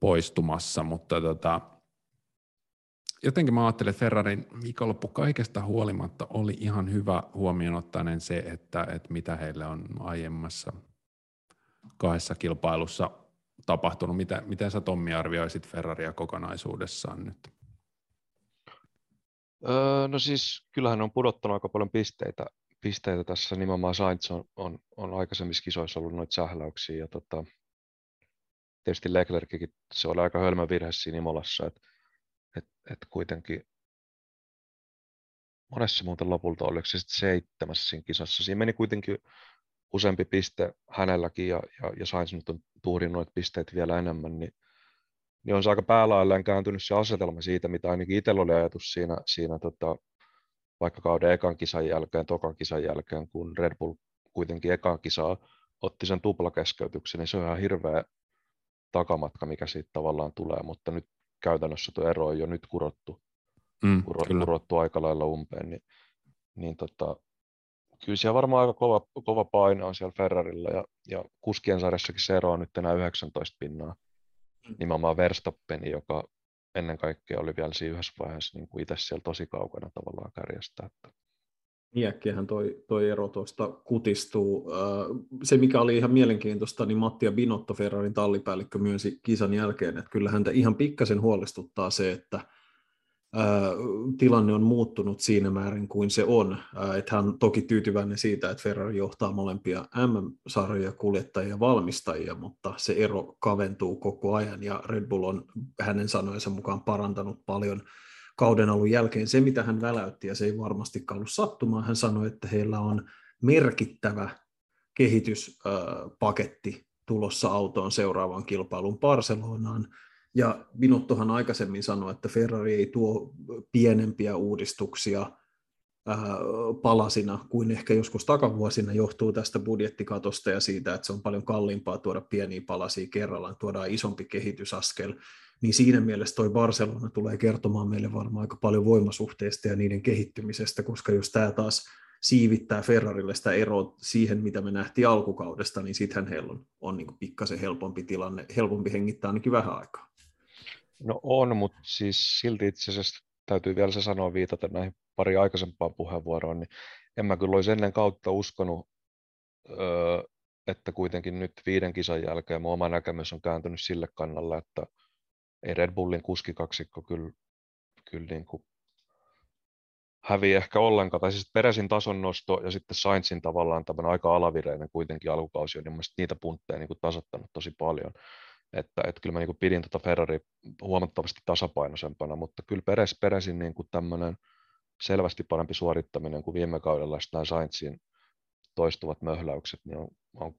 poistumassa, mutta tota, jotenkin mä ajattelin, että Ferrarin viikonloppu kaikesta huolimatta oli ihan hyvä huomioon ottainen se, että, että mitä heille on aiemmassa kahdessa kilpailussa tapahtunut. Miten, miten sä Tommi arvioisit Ferraria kokonaisuudessaan nyt? Öö, no siis kyllähän on pudottanut aika paljon pisteitä, pisteitä tässä. Nimenomaan Sainz on, on, on aikaisemmissa kisoissa ollut noita sähläyksiä. Ja tota, tietysti Leclerckin, se oli aika hölmö virhe siinä Imolassa, että et, et kuitenkin monessa muuten lopulta oliko se sitten seitsemässä siinä kisassa. Siinä meni kuitenkin useampi piste hänelläkin ja, ja, ja Sainz nyt on tuhdin noita pisteitä vielä enemmän, niin, niin on se aika päälailleen kääntynyt se asetelma siitä, mitä ainakin itsellä oli ajatus siinä, siinä tota, vaikka kauden ekan kisan jälkeen, tokan kisan jälkeen, kun Red Bull kuitenkin ekan kisaa otti sen tuplakeskeytyksen, niin se on ihan hirveä takamatka, mikä siitä tavallaan tulee, mutta nyt käytännössä tuo ero on jo nyt kurottu, mm, kuro, kurottu aika lailla umpeen, niin, niin tota, kyllä siellä varmaan aika kova, kova paino on siellä Ferrarilla ja, ja kuskien sarjassakin se ero on nyt enää 19 pinnaa. Mm. Nimenomaan Verstappen, joka ennen kaikkea oli vielä siinä yhdessä vaiheessa niin kuin itse siellä tosi kaukana tavallaan kärjestä. Että. Iäkkiähän toi, toi ero tuosta kutistuu. Se, mikä oli ihan mielenkiintoista, niin Mattia Binotto, Ferrarin tallipäällikkö, myönsi kisan jälkeen, että kyllä häntä ihan pikkasen huolestuttaa se, että tilanne on muuttunut siinä määrin kuin se on. Että hän on toki tyytyväinen siitä, että Ferrari johtaa molempia MM-sarjoja, kuljettajia ja valmistajia, mutta se ero kaventuu koko ajan ja Red Bull on hänen sanojensa mukaan parantanut paljon kauden alun jälkeen. Se, mitä hän väläytti, ja se ei varmastikaan ollut sattumaan, hän sanoi, että heillä on merkittävä kehityspaketti tulossa autoon seuraavaan kilpailun Barcelonaan, ja Binottohan aikaisemmin sanoi, että Ferrari ei tuo pienempiä uudistuksia palasina kuin ehkä joskus takavuosina. Johtuu tästä budjettikatosta ja siitä, että se on paljon kalliimpaa tuoda pieniä palasia kerrallaan, tuodaan isompi kehitysaskel, niin siinä mielessä toi Barcelona tulee kertomaan meille varmaan aika paljon voimasuhteista ja niiden kehittymisestä, koska jos tämä taas siivittää Ferrarille sitä eroa siihen, mitä me nähtiin alkukaudesta, niin sittenhän heillä on, on niin pikkasen helpompi tilanne, helpompi hengittää ainakin vähän aikaa. No on, mutta siis silti itse asiassa täytyy vielä se sanoa viitata näihin pari aikaisempaan puheenvuoroon, niin en mä kyllä olisi ennen kautta uskonut, että kuitenkin nyt viiden kisan jälkeen mun oma näkemys on kääntynyt sille kannalle, että ei Red Bullin kuskikaksikko kyllä, kyllä niin kuin häviä ehkä ollenkaan, tai siis Peresin tason nosto ja sitten Sainzin tavallaan tämmöinen aika alavireinen kuitenkin alkukausi on niin niitä puntteja niin kuin tasoittanut tosi paljon. Että, että kyllä mä niin pidin tuota Ferrari huomattavasti tasapainoisempana, mutta kyllä Peres, Peresin niin kuin tämmöinen selvästi parempi suorittaminen kuin viime kaudella nämä Sainzin toistuvat möhläykset, niin on, on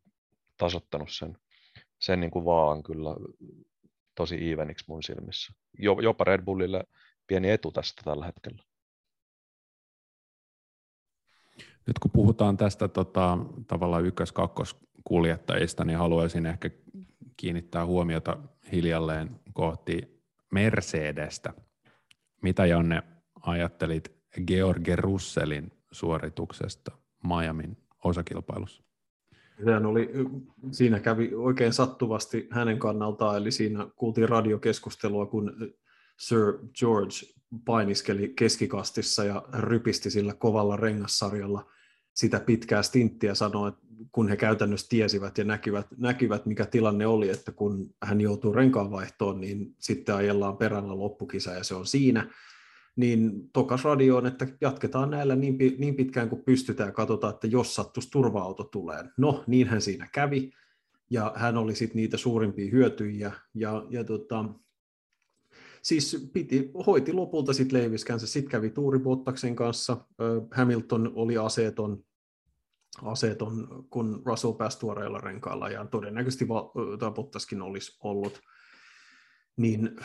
tasottanut sen, sen niin kuin vaan kyllä tosi eveniksi mun silmissä. Jopa Red Bullille pieni etu tästä tällä hetkellä. Nyt kun puhutaan tästä tota, tavallaan ykkös-kakkoskuljettajista, niin haluaisin ehkä kiinnittää huomiota hiljalleen kohti Mercedestä. Mitä Janne ajattelit George Russellin suorituksesta Miamin osakilpailussa? Sehän oli, siinä kävi oikein sattuvasti hänen kannaltaan, eli siinä kuultiin radiokeskustelua, kun Sir George painiskeli keskikastissa ja rypisti sillä kovalla rengassarjalla sitä pitkää stinttiä että kun he käytännössä tiesivät ja näkivät, näkivät, mikä tilanne oli, että kun hän joutuu renkaanvaihtoon, niin sitten ajellaan perällä loppukisa ja se on siinä, niin tokas radioon, että jatketaan näillä niin, niin pitkään kuin pystytään. Ja katsotaan, että jos sattuisi turva-auto tulee. No, niinhän siinä kävi, ja hän oli sitten niitä suurimpia hyötyjiä, ja, ja tota, siis piti, hoiti lopulta sitten Leiviskänsä, sitten kävi Tuuri Bottaksen kanssa, Hamilton oli aseeton, aseeton kun Russell pääsi tuoreilla renkailla, ja todennäköisesti Bottaskin olisi ollut, niin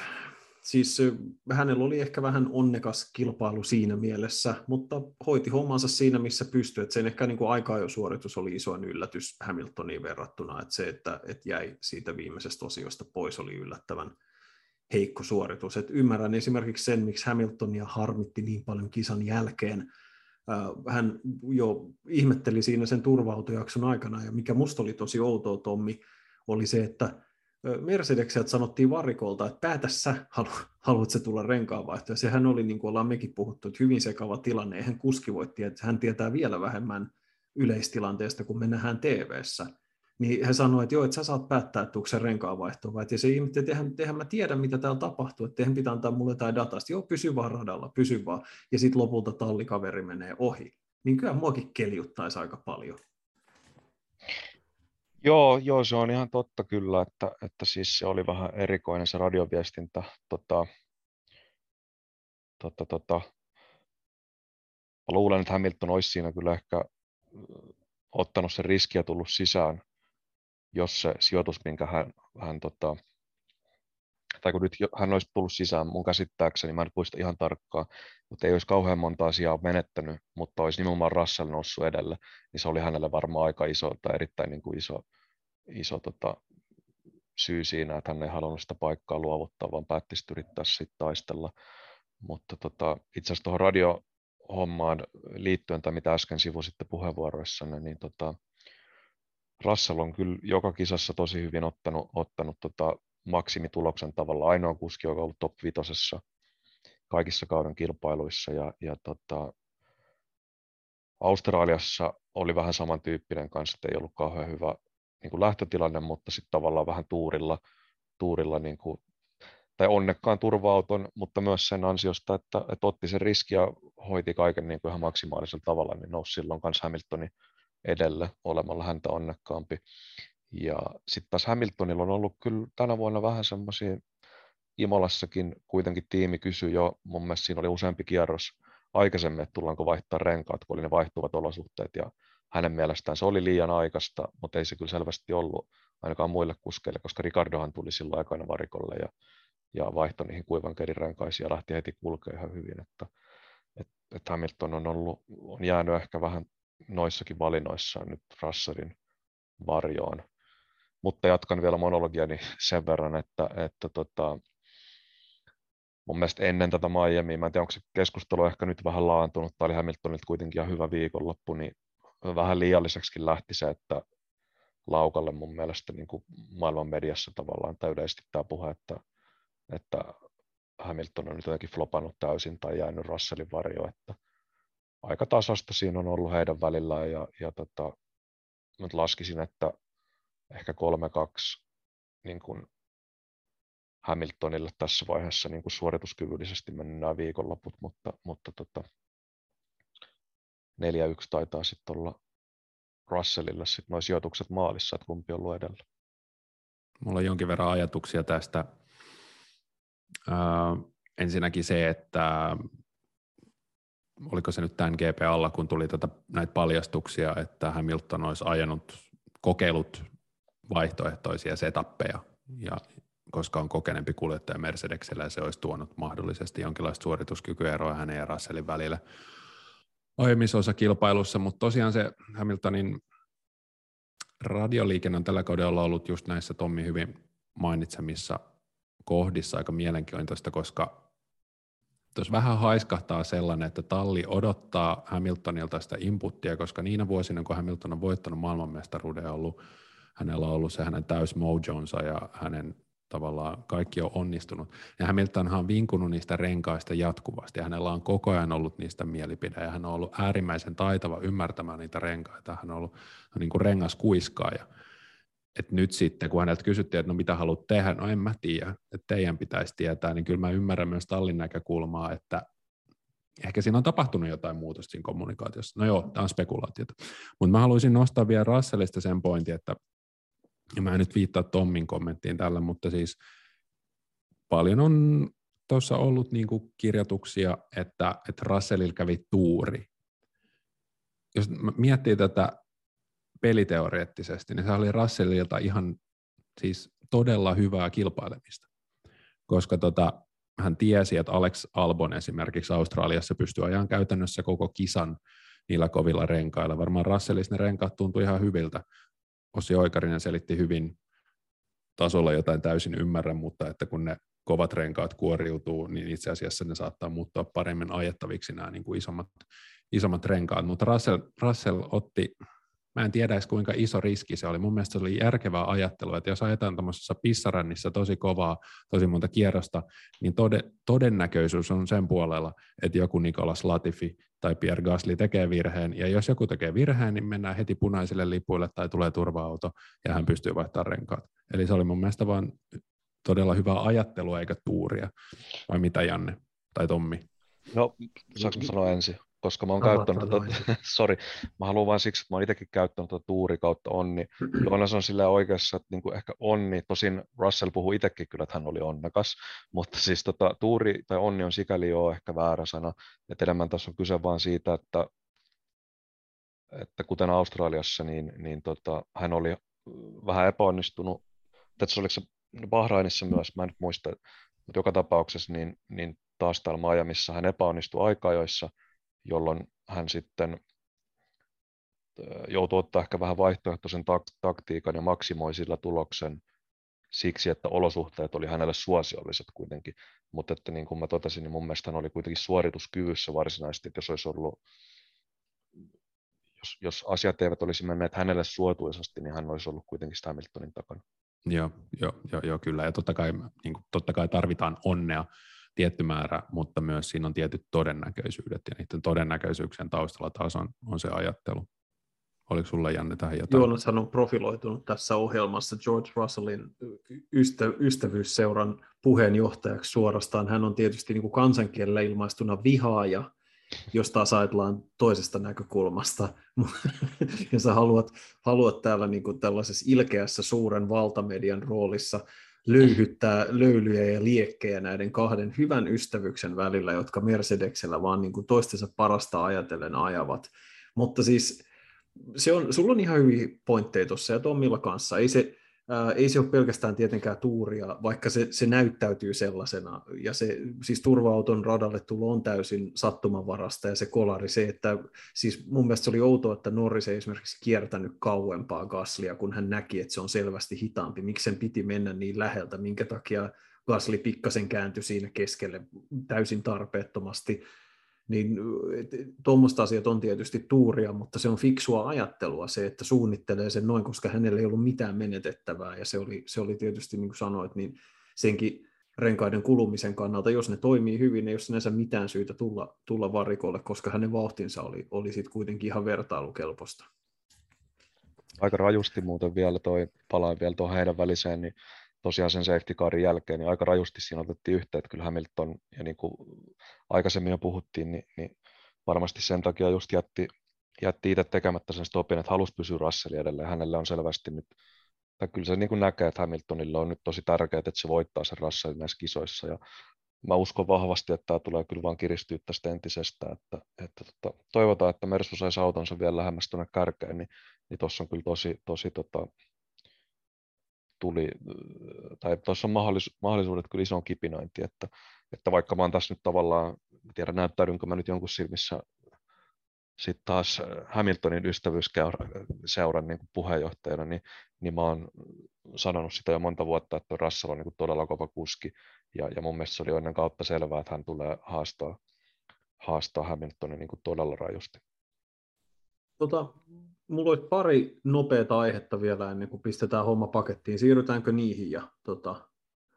siis hänellä oli ehkä vähän onnekas kilpailu siinä mielessä, mutta hoiti hommansa siinä, missä pystyi. Että sen ehkä niin aika jo suoritus oli isoin yllätys Hamiltoniin verrattuna, että se, että, että jäi siitä viimeisestä osiosta pois, oli yllättävän heikko suoritus. Et ymmärrän esimerkiksi sen, miksi Hamiltonia harmitti niin paljon kisan jälkeen. Hän jo ihmetteli siinä sen turvautojakson aikana, ja mikä musta oli tosi outoa, Tommi, oli se, että Mercedekseltä sanottiin varikolta, että päätä sä, haluat se tulla renkaanvaihtoja. Sehän oli, niin kuin ollaan mekin puhuttu, että hyvin sekava tilanne. Eihän kuski voi tietää, hän tietää vielä vähemmän yleistilanteesta, kun me nähdään TV-ssä. Niin he sanoivat, että joo, että sä saat päättää, että onko se renkaanvaihto vai. Ja se ihmetti, että eihän, eihän mä tiedä, mitä täällä tapahtuu, että eihän pitää antaa mulle jotain dataa. Sitten, joo, pysy vaan radalla, pysy vaan. Ja sitten lopulta tallikaveri menee ohi. Niin kyllä muakin keljuttaisi aika paljon. Joo, joo, se on ihan totta kyllä, että, että siis se oli vähän erikoinen se radioviestintä. Tota, tota, tota. Mä luulen, että Hamilton olisi siinä kyllä ehkä ottanut sen riskiä tullut sisään, jos se sijoitus, minkä hän, hän tota, tai kun nyt hän olisi tullut sisään mun käsittääkseni, mä en muista ihan tarkkaan, mutta ei olisi kauhean monta asiaa menettänyt, mutta olisi nimenomaan Russell noussut edelle, niin se oli hänelle varmaan aika iso tai erittäin niin kuin iso, iso tota, syy siinä, että hän ei halunnut sitä paikkaa luovuttaa, vaan päätti yrittää sitten taistella. Mutta tota, itse asiassa tuohon radiohommaan liittyen, tai mitä äsken sivusitte puheenvuoroissanne, niin tota, Russell on kyllä joka kisassa tosi hyvin ottanut, ottanut tota maksimituloksen tavalla. Ainoa kuski, joka on ollut top vitosessa kaikissa kauden kilpailuissa. Ja, ja tota, Australiassa oli vähän samantyyppinen kanssa, että ei ollut kauhean hyvä niin kuin lähtötilanne, mutta sitten tavallaan vähän tuurilla, tuurilla niin kuin, tai onnekkaan turva-auton, mutta myös sen ansiosta, että, että otti sen riski ja hoiti kaiken niin kuin ihan maksimaalisella tavalla, niin nousi silloin kanssa Hamiltonin edelle olemalla häntä onnekkaampi. Ja sitten taas Hamiltonilla on ollut kyllä tänä vuonna vähän semmoisia, Imolassakin kuitenkin tiimi kysyi jo, mun mielestä siinä oli useampi kierros aikaisemmin, että tullaanko vaihtaa renkaat, kun oli ne vaihtuvat olosuhteet, ja hänen mielestään se oli liian aikaista, mutta ei se kyllä selvästi ollut ainakaan muille kuskeille, koska Ricardohan tuli silloin aikana varikolle ja, ja vaihtoi niihin kuivan kedin renkaisiin ja lähti heti kulkemaan ihan hyvin, että, että, että Hamilton on, ollut, on jäänyt ehkä vähän noissakin valinnoissaan nyt Russellin varjoon mutta jatkan vielä monologiani <laughs> sen verran, että, että tota, mun mielestä ennen tätä Miamiä, mä en tiedä, onko se keskustelu ehkä nyt vähän laantunut, tai oli Hamiltonilta kuitenkin ihan hyvä viikonloppu, niin vähän liialliseksikin lähti se, että laukalle mun mielestä niin kuin maailman mediassa tavallaan täydellisesti tämä puhe, että, että Hamilton on nyt jotenkin flopannut täysin tai jäänyt Russellin varjoon, että aika tasasta siinä on ollut heidän välillään ja, ja tota, nyt laskisin, että ehkä 3-2 niin kuin Hamiltonille tässä vaiheessa niin kuin suorituskyvyllisesti mennyt nämä viikonloput, mutta, mutta tota, 4-1 taitaa sitten olla Russellille sitten nuo sijoitukset maalissa, että kumpi on ollut edellä. Mulla on jonkin verran ajatuksia tästä. Öö, ensinnäkin se, että oliko se nyt tämän GP alla, kun tuli tätä, näitä paljastuksia, että Hamilton olisi ajanut, kokeilut vaihtoehtoisia setappeja, ja koska on kokeneempi kuljettaja Mercedeksellä, se olisi tuonut mahdollisesti jonkinlaista suorituskykyeroa hänen ja Russellin välillä aiemmissa osa kilpailussa, mutta tosiaan se Hamiltonin radioliikenne on tällä kaudella ollut just näissä Tommi hyvin mainitsemissa kohdissa aika mielenkiintoista, koska tuossa vähän haiskahtaa sellainen, että talli odottaa Hamiltonilta sitä inputtia, koska niinä vuosina, kun Hamilton on voittanut maailmanmestaruuden, on ollut hänellä on ollut se hänen täys mojonsa ja hänen tavallaan kaikki on onnistunut. Ja Hamiltonhan on vinkunut niistä renkaista jatkuvasti, ja hänellä on koko ajan ollut niistä mielipide, ja hän on ollut äärimmäisen taitava ymmärtämään niitä renkaita, hän on ollut niin kuin rengaskuiskaaja. Et nyt sitten, kun häneltä kysyttiin, että no mitä haluat tehdä, no en mä tiedä, että teidän pitäisi tietää, niin kyllä mä ymmärrän myös Tallin näkökulmaa, että ehkä siinä on tapahtunut jotain muutosta siinä kommunikaatiossa. No joo, tämä on spekulaatiota. Mutta mä haluaisin nostaa vielä Russellista sen pointin, että ja mä en nyt viittaa Tommin kommenttiin tällä, mutta siis paljon on tuossa ollut niin kuin kirjoituksia, että, että Russellilla kävi tuuri. Jos miettii tätä peliteoreettisesti, niin se oli Russellilta ihan siis todella hyvää kilpailemista, koska tota, hän tiesi, että Alex Albon esimerkiksi Australiassa pystyy ajan käytännössä koko kisan niillä kovilla renkailla. Varmaan Russellissa ne renkaat tuntui ihan hyviltä, Ossi Oikarinen selitti hyvin tasolla jotain täysin ymmärrän, mutta että kun ne kovat renkaat kuoriutuu, niin itse asiassa ne saattaa muuttua paremmin ajettaviksi nämä niin kuin isommat, isommat renkaat. Mutta Russell, Russell otti mä en tiedä edes kuinka iso riski se oli. Mun mielestä se oli järkevää ajattelua, että jos ajetaan tuommoisessa pissaränissä tosi kovaa, tosi monta kierrosta, niin tode, todennäköisyys on sen puolella, että joku Nikolas Latifi tai Pierre Gasly tekee virheen, ja jos joku tekee virheen, niin mennään heti punaisille lipuille tai tulee turva-auto, ja hän pystyy vaihtamaan renkaat. Eli se oli mun mielestä vaan todella hyvää ajattelua eikä tuuria. Vai mitä Janne tai Tommi? No, saanko sanoa ensin? Koska mä oon käyttänyt tätä, <laughs> sorry, mä haluan vain siksi, että mä oon itsekin käyttänyt tätä tuuri kautta onni. <clears throat> Joonas on sillä oikeassa, että niinku ehkä onni, tosin Russell puhuu itsekin kyllä, että hän oli onnekas, <laughs> mutta siis tota, tuuri tai onni on sikäli jo ehkä väärä sana, että enemmän tässä on kyse vaan siitä, että, että kuten Australiassa, niin, niin tota, hän oli vähän epäonnistunut, tässä oliko se Bahrainissa myös, mä en nyt muista, mutta joka tapauksessa niin, niin taas täällä Miamiissa hän epäonnistui aika-ajoissa, jolloin hän sitten joutui ottaa ehkä vähän vaihtoehtoisen tak- taktiikan ja maksimoi sillä tuloksen siksi, että olosuhteet oli hänelle suosiolliset kuitenkin. Mutta että niin kuin mä totesin, niin mun mielestä hän oli kuitenkin suorituskyvyssä varsinaisesti, että jos olisi ollut jos, jos asiat eivät olisi menneet hänelle suotuisasti, niin hän olisi ollut kuitenkin Hamiltonin takana. Joo, joo, joo, joo kyllä. Ja totta kai, niin kuin, totta kai tarvitaan onnea tietty määrä, mutta myös siinä on tietyt todennäköisyydet, ja niiden todennäköisyyksien taustalla taas on, on se ajattelu. Oliko sulla Janne tähän jotain? Joonashan on profiloitunut tässä ohjelmassa George Russellin ystä, ystävyysseuran puheenjohtajaksi suorastaan. Hän on tietysti niin kuin kansankielellä ilmaistuna vihaaja, jos taas ajatellaan toisesta näkökulmasta, <laughs> ja sä haluat, haluat täällä niin kuin tällaisessa ilkeässä suuren valtamedian roolissa löyhyttää löylyjä ja liekkejä näiden kahden hyvän ystävyksen välillä, jotka Mercedeksellä vaan niin kuin toistensa parasta ajatellen ajavat. Mutta siis se on, sulla on ihan hyviä pointteja tuossa ja Tommilla kanssa. Ei se, ää, ei se ole pelkästään tietenkään tuuria, vaikka se, se näyttäytyy sellaisena. Ja se, siis turva-auton radalle tulo on täysin sattumanvarasta ja se kolari, se, että siis mun mielestä se oli outoa, että Norris ei esimerkiksi kiertänyt kauempaa Gaslia, kun hän näki, että se on selvästi hitaampi. Miksi sen piti mennä niin läheltä, minkä takia Gasly pikkasen kääntyi siinä keskelle täysin tarpeettomasti niin tuommoista asiat on tietysti tuuria, mutta se on fiksua ajattelua se, että suunnittelee sen noin, koska hänellä ei ollut mitään menetettävää, ja se oli, se oli tietysti, niin kuin sanoit, niin senkin renkaiden kulumisen kannalta, jos ne toimii hyvin, ei ole sinänsä mitään syytä tulla, tulla varikolle, koska hänen vauhtinsa oli, oli sitten kuitenkin ihan vertailukelpoista. Aika rajusti muuten vielä toi, palaan vielä tuohon heidän väliseen, niin tosiaan sen safety carin jälkeen, niin aika rajusti siinä otettiin yhteen, että kyllä Hamilton, ja niin kuin aikaisemmin jo puhuttiin, niin, niin varmasti sen takia just jätti, jätti itse tekemättä sen stopin, että halusi pysyä Russellin edelleen. Hänelle on selvästi nyt, tai kyllä se niin kuin näkee, että Hamiltonilla on nyt tosi tärkeää, että se voittaa sen Russellin näissä kisoissa, ja mä uskon vahvasti, että tämä tulee kyllä vaan kiristyä tästä entisestä, että, että tota, toivotaan, että Mersu saisi autonsa vielä lähemmäs tuonne kärkeen, niin, niin tuossa on kyllä tosi, tosi tota, tuli, tai tuossa on mahdollis, mahdollisuudet kyllä isoon kipinointi, että, että vaikka mä oon tässä nyt tavallaan, tiedä näyttäydynkö mä nyt jonkun silmissä sitten taas Hamiltonin ystävyysseuran niin puheenjohtajana, niin, niin mä oon sanonut sitä jo monta vuotta, että Russell on niin todella kova kuski, ja, ja mun mielestä se oli ennen kautta selvää, että hän tulee haastaa, haastaa Hamiltonin niin todella rajusti. Tota, mulla olisi pari nopeata aihetta vielä ennen kuin pistetään homma pakettiin. Siirrytäänkö niihin ja tota,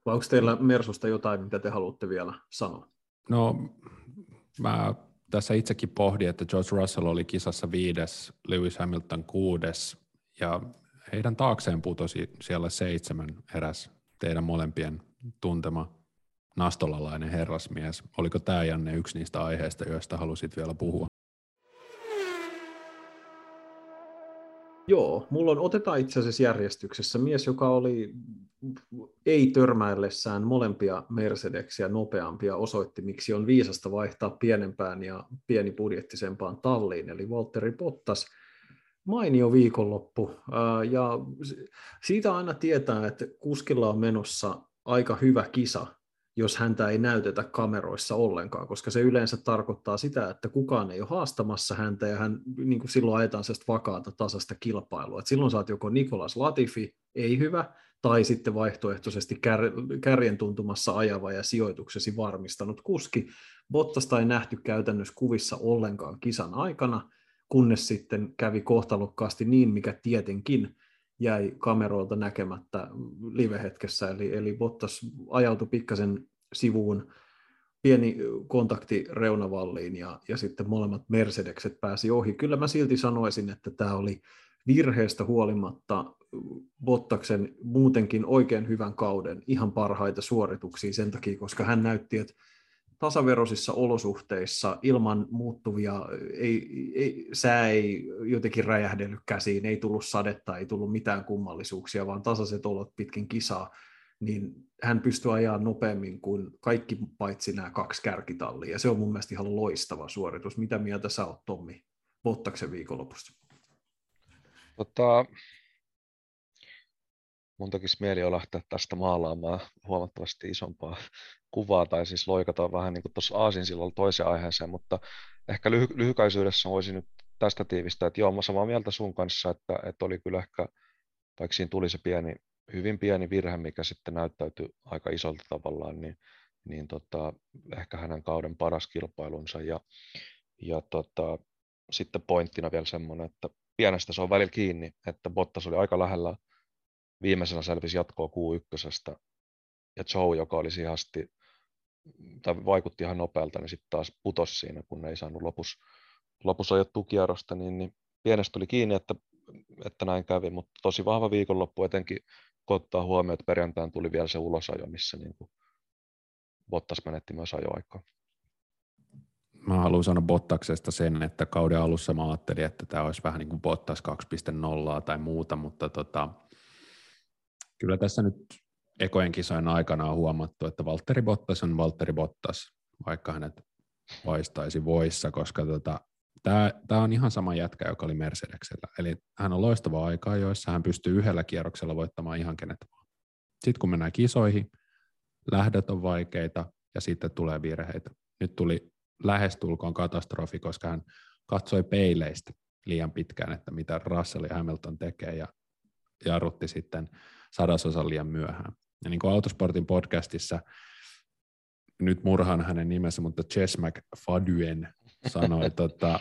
Vai onko teillä Mersusta jotain, mitä te haluatte vielä sanoa? No, mä tässä itsekin pohdin, että George Russell oli kisassa viides, Lewis Hamilton kuudes, ja heidän taakseen putosi siellä seitsemän eräs teidän molempien tuntema nastolalainen herrasmies. Oliko tämä Janne yksi niistä aiheista, joista halusit vielä puhua? Joo, mulla on, otetaan itse asiassa järjestyksessä mies, joka oli ei törmäillessään molempia Mercedeksia nopeampia, osoitti, miksi on viisasta vaihtaa pienempään ja pienibudjettisempaan talliin, eli Valtteri Bottas. Mainio viikonloppu, ja siitä aina tietää, että kuskilla on menossa aika hyvä kisa, jos häntä ei näytetä kameroissa ollenkaan, koska se yleensä tarkoittaa sitä, että kukaan ei ole haastamassa häntä ja hän niin kuin silloin ajetaan sellaista vakaata tasasta kilpailua. Et silloin saat joko Nikolas Latifi, ei hyvä, tai sitten vaihtoehtoisesti kär, kärjen tuntumassa ajava ja sijoituksesi varmistanut kuski. Bottasta ei nähty käytännössä kuvissa ollenkaan kisan aikana, kunnes sitten kävi kohtalokkaasti niin, mikä tietenkin jäi kameroilta näkemättä live-hetkessä, eli, eli Bottas ajautui pikkasen sivuun, pieni kontakti reunavalliin ja, ja sitten molemmat Mercedekset pääsi ohi. Kyllä mä silti sanoisin, että tämä oli virheestä huolimatta Bottaksen muutenkin oikein hyvän kauden ihan parhaita suorituksia sen takia, koska hän näytti, että tasaveroisissa olosuhteissa ilman muuttuvia, ei, ei, sää ei jotenkin räjähdellyt käsiin, ei tullut sadetta, ei tullut mitään kummallisuuksia, vaan tasaiset olot pitkin kisaa, niin hän pystyy ajaa nopeammin kuin kaikki paitsi nämä kaksi kärkitallia, ja se on mun mielestä ihan loistava suoritus. Mitä mieltä sä oot, Tommi, Bottaksen viikonlopusta? Tota, mun tekisi mieli lähteä tästä maalaamaan huomattavasti isompaa kuvaa tai siis loikata vähän niin kuin tuossa Aasin silloin toiseen aiheeseen, mutta ehkä lyhy- lyhykäisyydessä voisin nyt tästä tiivistää, että joo, mä samaa mieltä sun kanssa, että, että oli kyllä ehkä, vaikka siinä tuli se pieni, hyvin pieni virhe, mikä sitten näyttäytyi aika isolta tavallaan, niin, niin tota, ehkä hänen kauden paras kilpailunsa ja, ja tota, sitten pointtina vielä semmoinen, että pienestä se on välillä kiinni, että Bottas oli aika lähellä viimeisenä selvisi jatkoa Q1, ja Joe, joka oli siihen asti, tai vaikutti ihan nopealta, niin sitten taas putosi siinä, kun ei saanut lopussa, lopussa ajettua kierrosta, niin, niin pienestä tuli kiinni, että, että näin kävi, mutta tosi vahva viikonloppu etenkin, kun ottaa huomioon, että perjantain tuli vielä se ulosajo, missä niin kuin Bottas menetti myös ajoaikaa. Mä haluan sanoa Bottaksesta sen, että kauden alussa mä ajattelin, että tämä olisi vähän niin kuin Bottas 2.0 tai muuta, mutta tota, kyllä tässä nyt ekojen kisojen aikana on huomattu, että Valtteri Bottas on Valtteri Bottas, vaikka hänet vaistaisi voissa, koska tota, tämä on ihan sama jätkä, joka oli Mercedeksellä. Eli hän on loistava aikaa, joissa hän pystyy yhdellä kierroksella voittamaan ihan kenet vaan. Sitten kun mennään kisoihin, lähdöt on vaikeita ja sitten tulee virheitä. Nyt tuli lähestulkoon katastrofi, koska hän katsoi peileistä liian pitkään, että mitä Russell ja Hamilton tekee ja jarrutti sitten sadasosan liian myöhään. Ja niin kuin Autosportin podcastissa, nyt murhaan hänen nimensä, mutta Chess McFadyen sanoi, <laughs> tota,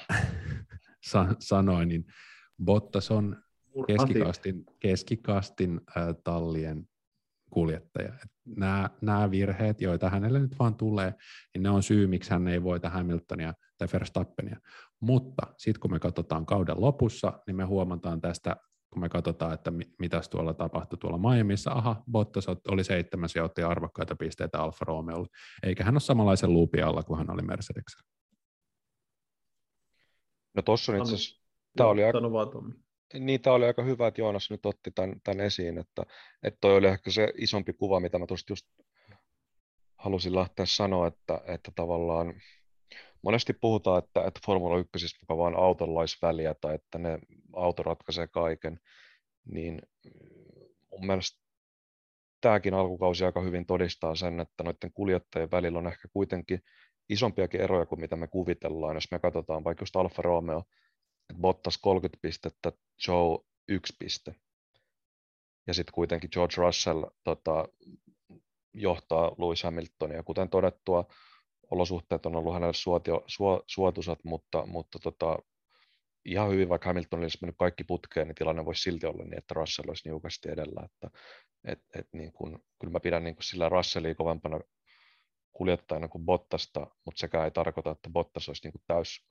sa, sanoi, niin Bottas on keskikastin, keskikastin äh, tallien kuljettaja. Nämä, nämä virheet, joita hänelle nyt vaan tulee, niin ne on syy, miksi hän ei voita Hamiltonia tai Verstappenia. Mutta sitten kun me katsotaan kauden lopussa, niin me huomataan tästä kun me katsotaan, että mitä tuolla tapahtui tuolla Miamiissa, aha, Bottas oli seitsemäs ja otti arvokkaita pisteitä Alfa Romeolle, eikä hän ole samanlaisen luupin alla kuin hän oli Mercedes. No tuossa on itse asiassa, tämä oli aika, niin, tämä oli aika hyvä, että Joonas nyt otti tämän, tämän esiin, että, että toi oli ehkä se isompi kuva, mitä mä tuosta just halusin lähteä sanoa, että, että tavallaan monesti puhutaan, että, että Formula 1 mukaan vaan autolla tai että ne auto ratkaisee kaiken, niin mun mielestä tämäkin alkukausi aika hyvin todistaa sen, että noiden kuljettajien välillä on ehkä kuitenkin isompiakin eroja kuin mitä me kuvitellaan, jos me katsotaan vaikka just Alfa Romeo, että Bottas 30 pistettä, Joe 1 piste. Ja sitten kuitenkin George Russell tota, johtaa Lewis Hamiltonia. Kuten todettua, olosuhteet on ollut hänelle suotio, suo, suotuisat, mutta, mutta tota, ihan hyvin, vaikka Hamilton olisi mennyt kaikki putkeen, niin tilanne voisi silti olla niin, että Russell olisi niukasti edellä. Että, et, et niin kuin, kyllä mä pidän niin kuin sillä Russellia kovempana kuljettajana kuin Bottasta, mutta sekään ei tarkoita, että Bottas olisi niin kuin täys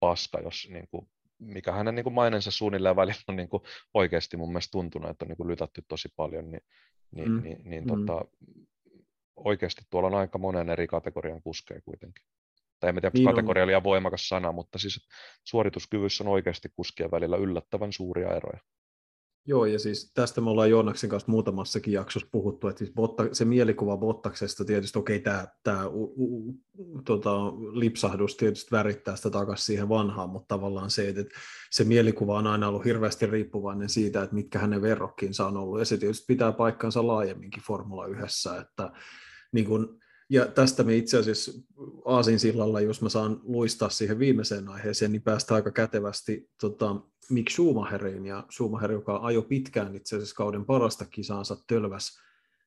paska, jos niin kuin, mikä hänen niin kuin mainensa suunnilleen välillä on niin kuin oikeasti mun mielestä tuntunut, että on niin kuin lytätty tosi paljon, niin, niin, mm. niin, niin mm. tota, oikeasti tuolla on aika monen eri kategorian kuskeja kuitenkin. Tai en tiedä, niin kategoria on liian voimakas sana, mutta siis suorituskyvyssä on oikeasti kuskien välillä yllättävän suuria eroja. Joo, ja siis tästä me ollaan Joonaksen kanssa muutamassakin jaksossa puhuttu, että siis Botta, se mielikuva Bottaksesta tietysti, okei, tämä, tämä u, u, tota, lipsahdus tietysti värittää sitä takaisin siihen vanhaan, mutta tavallaan se, että se mielikuva on aina ollut hirveästi riippuvainen siitä, että mitkä hänen verrokkiinsa on ollut, ja se tietysti pitää paikkansa laajemminkin Formula yhdessä, että niin kun, ja tästä me itse asiassa Aasin sillalla, jos mä saan luistaa siihen viimeiseen aiheeseen, niin päästään aika kätevästi tota, Mick Schumacheriin. Ja Schumacher, joka ajo pitkään itse asiassa kauden parasta kisaansa, tölväs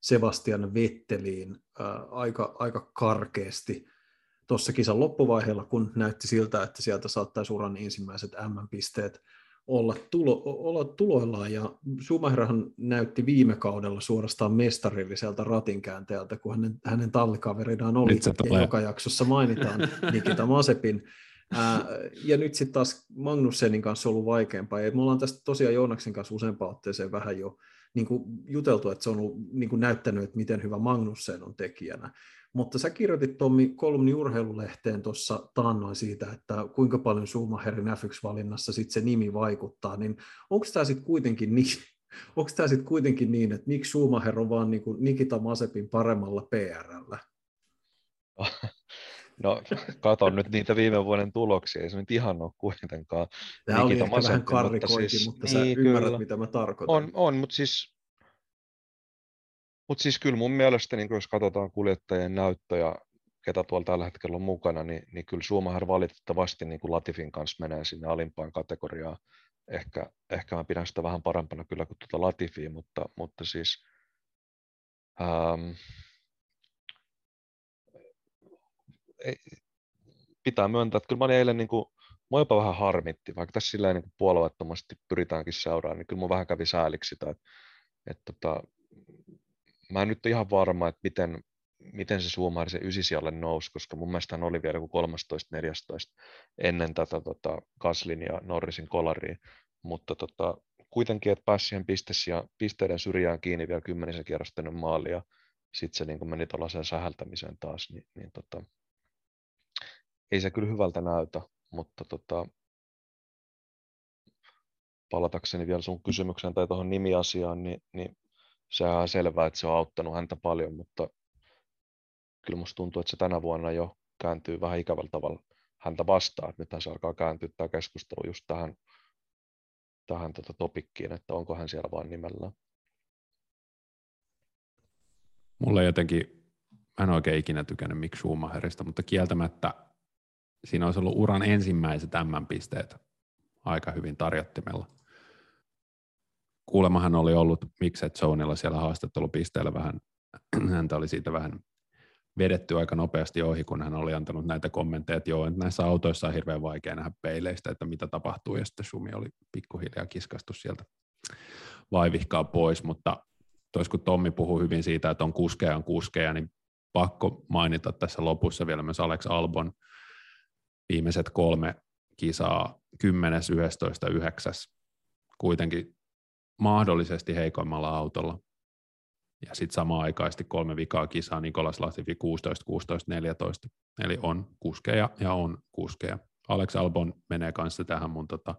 Sebastian Vetteliin ää, aika, aika karkeasti tuossa kisan loppuvaiheella, kun näytti siltä, että sieltä saattaisi uran ensimmäiset M-pisteet olla, tulo, olla tuloillaan, ja Schumacherhan näytti viime kaudella suorastaan mestarilliselta ratinkääntäjältä, kun hänen, hänen tallikaveridaan oli, ja joka jaksossa mainitaan Nikita Masepin. Ää, ja nyt sitten taas Magnussenin kanssa on ollut vaikeampaa, ja me ollaan tästä tosiaan Joonaksen kanssa useampaan otteeseen vähän jo niin kuin juteltu, että se on ollut, niin kuin näyttänyt, että miten hyvä Magnussen on tekijänä. Mutta sä kirjoitit Tommi kolumni urheilulehteen tuossa taannoin siitä, että kuinka paljon Schumacherin F1-valinnassa sit se nimi vaikuttaa, niin onko tämä sitten kuitenkin niin, <laughs> onko tämä sitten kuitenkin niin, että miksi Schumacher on vaan niin Nikita Masepin paremmalla PRllä? <laughs> No, katon nyt niitä viime vuoden tuloksia, ei se nyt ihan ole kuitenkaan. Tämä oli Masepi, vähän karrikointi, mutta, siis, mutta sä niin, ymmärrät, kyllä. mitä mä tarkoitan. On, on mutta siis mutta siis kyllä mun mielestä, niin jos katsotaan kuljettajien näyttöjä, ketä tuolla tällä hetkellä on mukana, niin, niin kyllä Suomahan valitettavasti niin kuin Latifin kanssa menee sinne alimpaan kategoriaan. Ehkä, ehkä mä pidän sitä vähän parempana kyllä kuin tuota Latifia, mutta, mutta siis ähm, ei, pitää myöntää, että kyllä mä olin eilen niin kuin, mua jopa vähän harmitti, vaikka tässä silleen niin puolueettomasti pyritäänkin seuraamaan, niin kyllä mun vähän kävi sääliksi sitä, että, että tota, mä en nyt ihan varma, että miten, miten se Suomari se ysisijalle nousi, koska mun mielestä hän oli vielä joku 13-14 ennen tätä tota, Kaslin ja Norrisin kolaria, mutta tota, kuitenkin, että pääsi siihen ja pisteiden syrjään kiinni vielä kymmenisen kierrosta ennen maalia, sitten se niin meni tuollaiseen sähältämiseen taas, niin, niin tota, ei se kyllä hyvältä näytä, mutta tota, palatakseni vielä sun kysymykseen tai tuohon nimiasiaan, niin, niin sehän on selvää, että se on auttanut häntä paljon, mutta kyllä musta tuntuu, että se tänä vuonna jo kääntyy vähän ikävällä tavalla häntä vastaan. Että nythän se alkaa kääntyä tämä keskustelu just tähän, tähän tota topikkiin, että onko hän siellä vain nimellään. Mulle jotenkin, mä en oikein ikinä tykännyt Mick Schumacherista, mutta kieltämättä siinä olisi ollut uran ensimmäiset M-pisteet aika hyvin tarjottimella. Kuulemahan oli ollut Mixed Zoneilla siellä haastattelupisteellä vähän, <clears throat> häntä oli siitä vähän vedetty aika nopeasti ohi, kun hän oli antanut näitä kommentteja, että joo, että näissä autoissa on hirveän vaikea nähdä peileistä, että mitä tapahtuu, ja sitten Sumi oli pikkuhiljaa kiskastu sieltä vaivihkaa pois, mutta tois kun Tommi puhuu hyvin siitä, että on kuskeja on kuskeja, niin pakko mainita tässä lopussa vielä myös Alex Albon viimeiset kolme kisaa 10, 11, 9, kuitenkin mahdollisesti heikoimmalla autolla. Ja sitten samaan aikaisesti kolme vikaa kisaa Nikolas Latifi 16, 16, 14. Eli on kuskeja ja on kuskeja. Alex Albon menee kanssa tähän mun tota,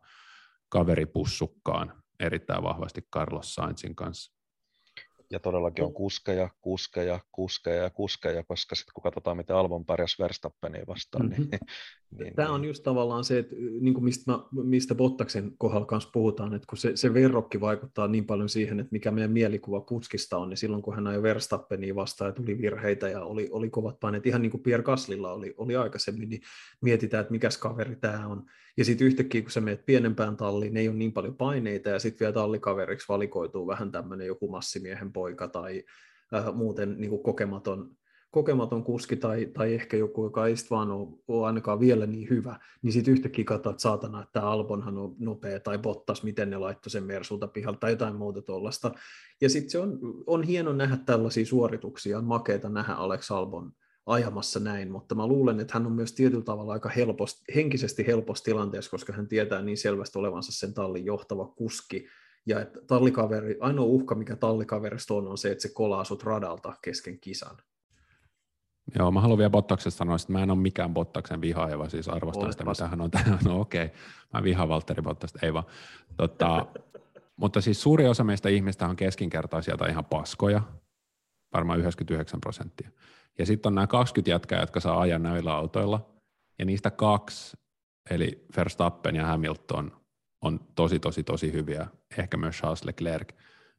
kaveripussukkaan erittäin vahvasti Carlos Sainzin kanssa ja todellakin on kuskeja, kuskeja, kuskeja ja kuskeja, koska sitten kun katsotaan, miten Albon pärjäsi Verstappenia vastaan, mm-hmm. niin, niin... Tämä on just tavallaan se, että niin kuin mistä, mä, mistä Bottaksen kohdalla kanssa puhutaan, että kun se, se verrokki vaikuttaa niin paljon siihen, että mikä meidän mielikuva kuskista on, niin silloin kun hän ajoi Verstappenia vastaan ja tuli virheitä ja oli, oli kovat paineet, ihan niin kuin Pierre Gaslilla oli, oli aikaisemmin, niin mietitään, että mikäs kaveri tämä on. Ja sitten yhtäkkiä, kun sä menet pienempään talliin, ei ole niin paljon paineita, ja sitten vielä tallikaveriksi valikoituu vähän tämmöinen joku massimiehen poika tai äh, muuten niin kuin kokematon, kokematon kuski tai, tai ehkä joku, joka ei vaan ole, ole ainakaan vielä niin hyvä, niin sitten yhtäkkiä katsoa, että saatana, että tämä Albonhan on nopea tai Bottas, miten ne laittoi sen Mersulta pihalle tai jotain muuta tuollaista. Ja sitten se on, on hieno nähdä tällaisia suorituksia, on makeita nähdä Alex Albon ajamassa näin, mutta mä luulen, että hän on myös tietyllä tavalla aika helposti, henkisesti helpossa tilanteessa, koska hän tietää niin selvästi olevansa sen tallin johtava kuski, ja että tallikaveri, ainoa uhka, mikä tallikaverista on, on se, että se kolaa sut radalta kesken kisan. Joo, mä haluan vielä Bottaksesta sanoa, että mä en ole mikään Bottaksen vihaaja, vaan siis arvostan Olet sitä, vasta. mitä hän on tähän. No okei, okay. mä vihaan Valtteri Bottasta, ei vaan. Tota, mutta siis suuri osa meistä ihmistä on keskinkertaisia tai ihan paskoja, varmaan 99 prosenttia. Ja sitten on nämä 20 jätkää, jotka saa ajaa näillä autoilla, ja niistä kaksi, eli Verstappen ja Hamilton, on tosi, tosi, tosi hyviä, ehkä myös Charles Leclerc.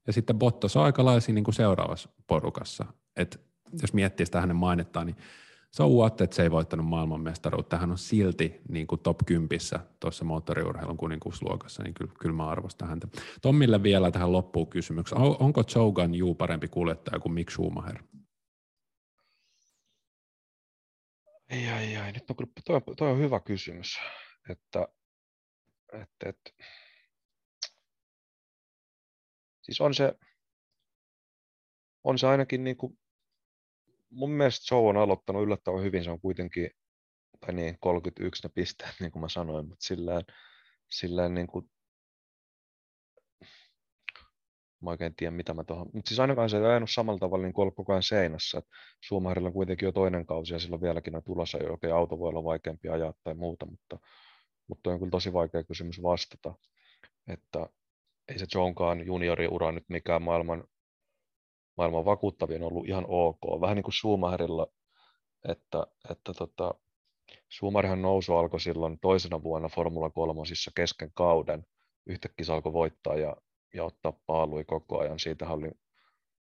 Ja sitten Bottas on aika lailla niin kuin seuraavassa porukassa. Et jos miettii sitä hänen mainettaan, niin se on what, että se ei voittanut maailmanmestaruutta. Hän on silti niin kuin top 10 tuossa moottoriurheilun kuninkuusluokassa, niin kyllä, kyllä mä arvostan häntä. Tommille vielä tähän loppuun kysymyksi. Onko Jogan Juu parempi kuljettaja kuin Mick Schumacher? Ei, ei, ei. Nyt on, toi, toi on hyvä kysymys. Että, että, että, siis on se, on se ainakin niin kuin mun mielestä Joe on aloittanut yllättävän hyvin, se on kuitenkin, tai niin, 31 ne pisteet, niin kuin mä sanoin, mutta sillään, sillään niin kuin, mä oikein tiedä, mitä mä tuohon, mutta siis ainakaan se ei ajanut samalla tavalla niin kuin ollut koko ajan seinässä, että Suomaharilla on kuitenkin jo toinen kausi ja silloin vieläkin on tulossa, okei, auto voi olla vaikeampi ajaa tai muuta, mutta, mutta on kyllä tosi vaikea kysymys vastata, että ei se Johnkaan junioriura nyt mikään maailman maailman vakuuttavin on ollut ihan ok. Vähän niin kuin Schumacherilla, että, että tota, Schumacherhan nousu alkoi silloin toisena vuonna Formula 3 kesken kauden. Yhtäkkiä se alkoi voittaa ja, ja ottaa paalui koko ajan. Siitä oli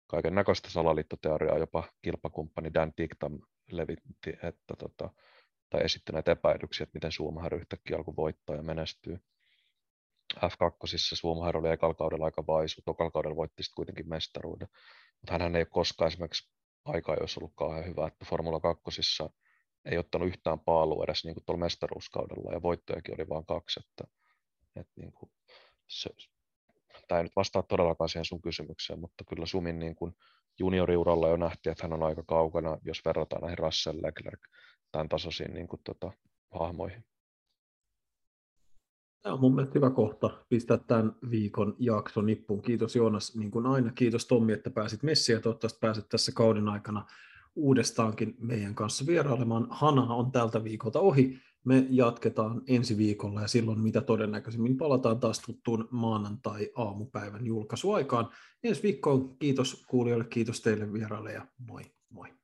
kaiken näköistä salaliittoteoriaa, jopa kilpakumppani Dan Ticktam levitti, että tota, tai esitti näitä epäilyksiä, että miten Schumacher yhtäkkiä alkoi voittaa ja menestyy. F2 Schumacher oli ekalla kaudella aika vaisu, tokalla kaudella voitti sitten kuitenkin mestaruuden. Mutta hän ei ole koskaan esimerkiksi aikaa, jos ollut kauhean hyvä, että Formula 2 ei ottanut yhtään paalua edes niin kuin tuolla mestaruuskaudella, ja voittojakin oli vain kaksi, että, että niin kuin se, tämä ei nyt vastaa todellakaan siihen sun kysymykseen, mutta kyllä Sumin niin kuin junioriuralla jo nähtiin, että hän on aika kaukana, jos verrataan näihin Russell, Leclerc, tämän tasoisiin niin kuin, tota, hahmoihin. Tämä on mun mielestä hyvä kohta pistää tämän viikon jakson nippuun. Kiitos Joonas, niin kuin aina. Kiitos Tommi, että pääsit messiin ja toivottavasti pääset tässä kauden aikana uudestaankin meidän kanssa vierailemaan. Hana on tältä viikolta ohi. Me jatketaan ensi viikolla ja silloin mitä todennäköisemmin palataan taas tuttuun maanantai-aamupäivän julkaisuaikaan. Ensi viikkoon kiitos kuulijoille, kiitos teille vieraille ja moi moi.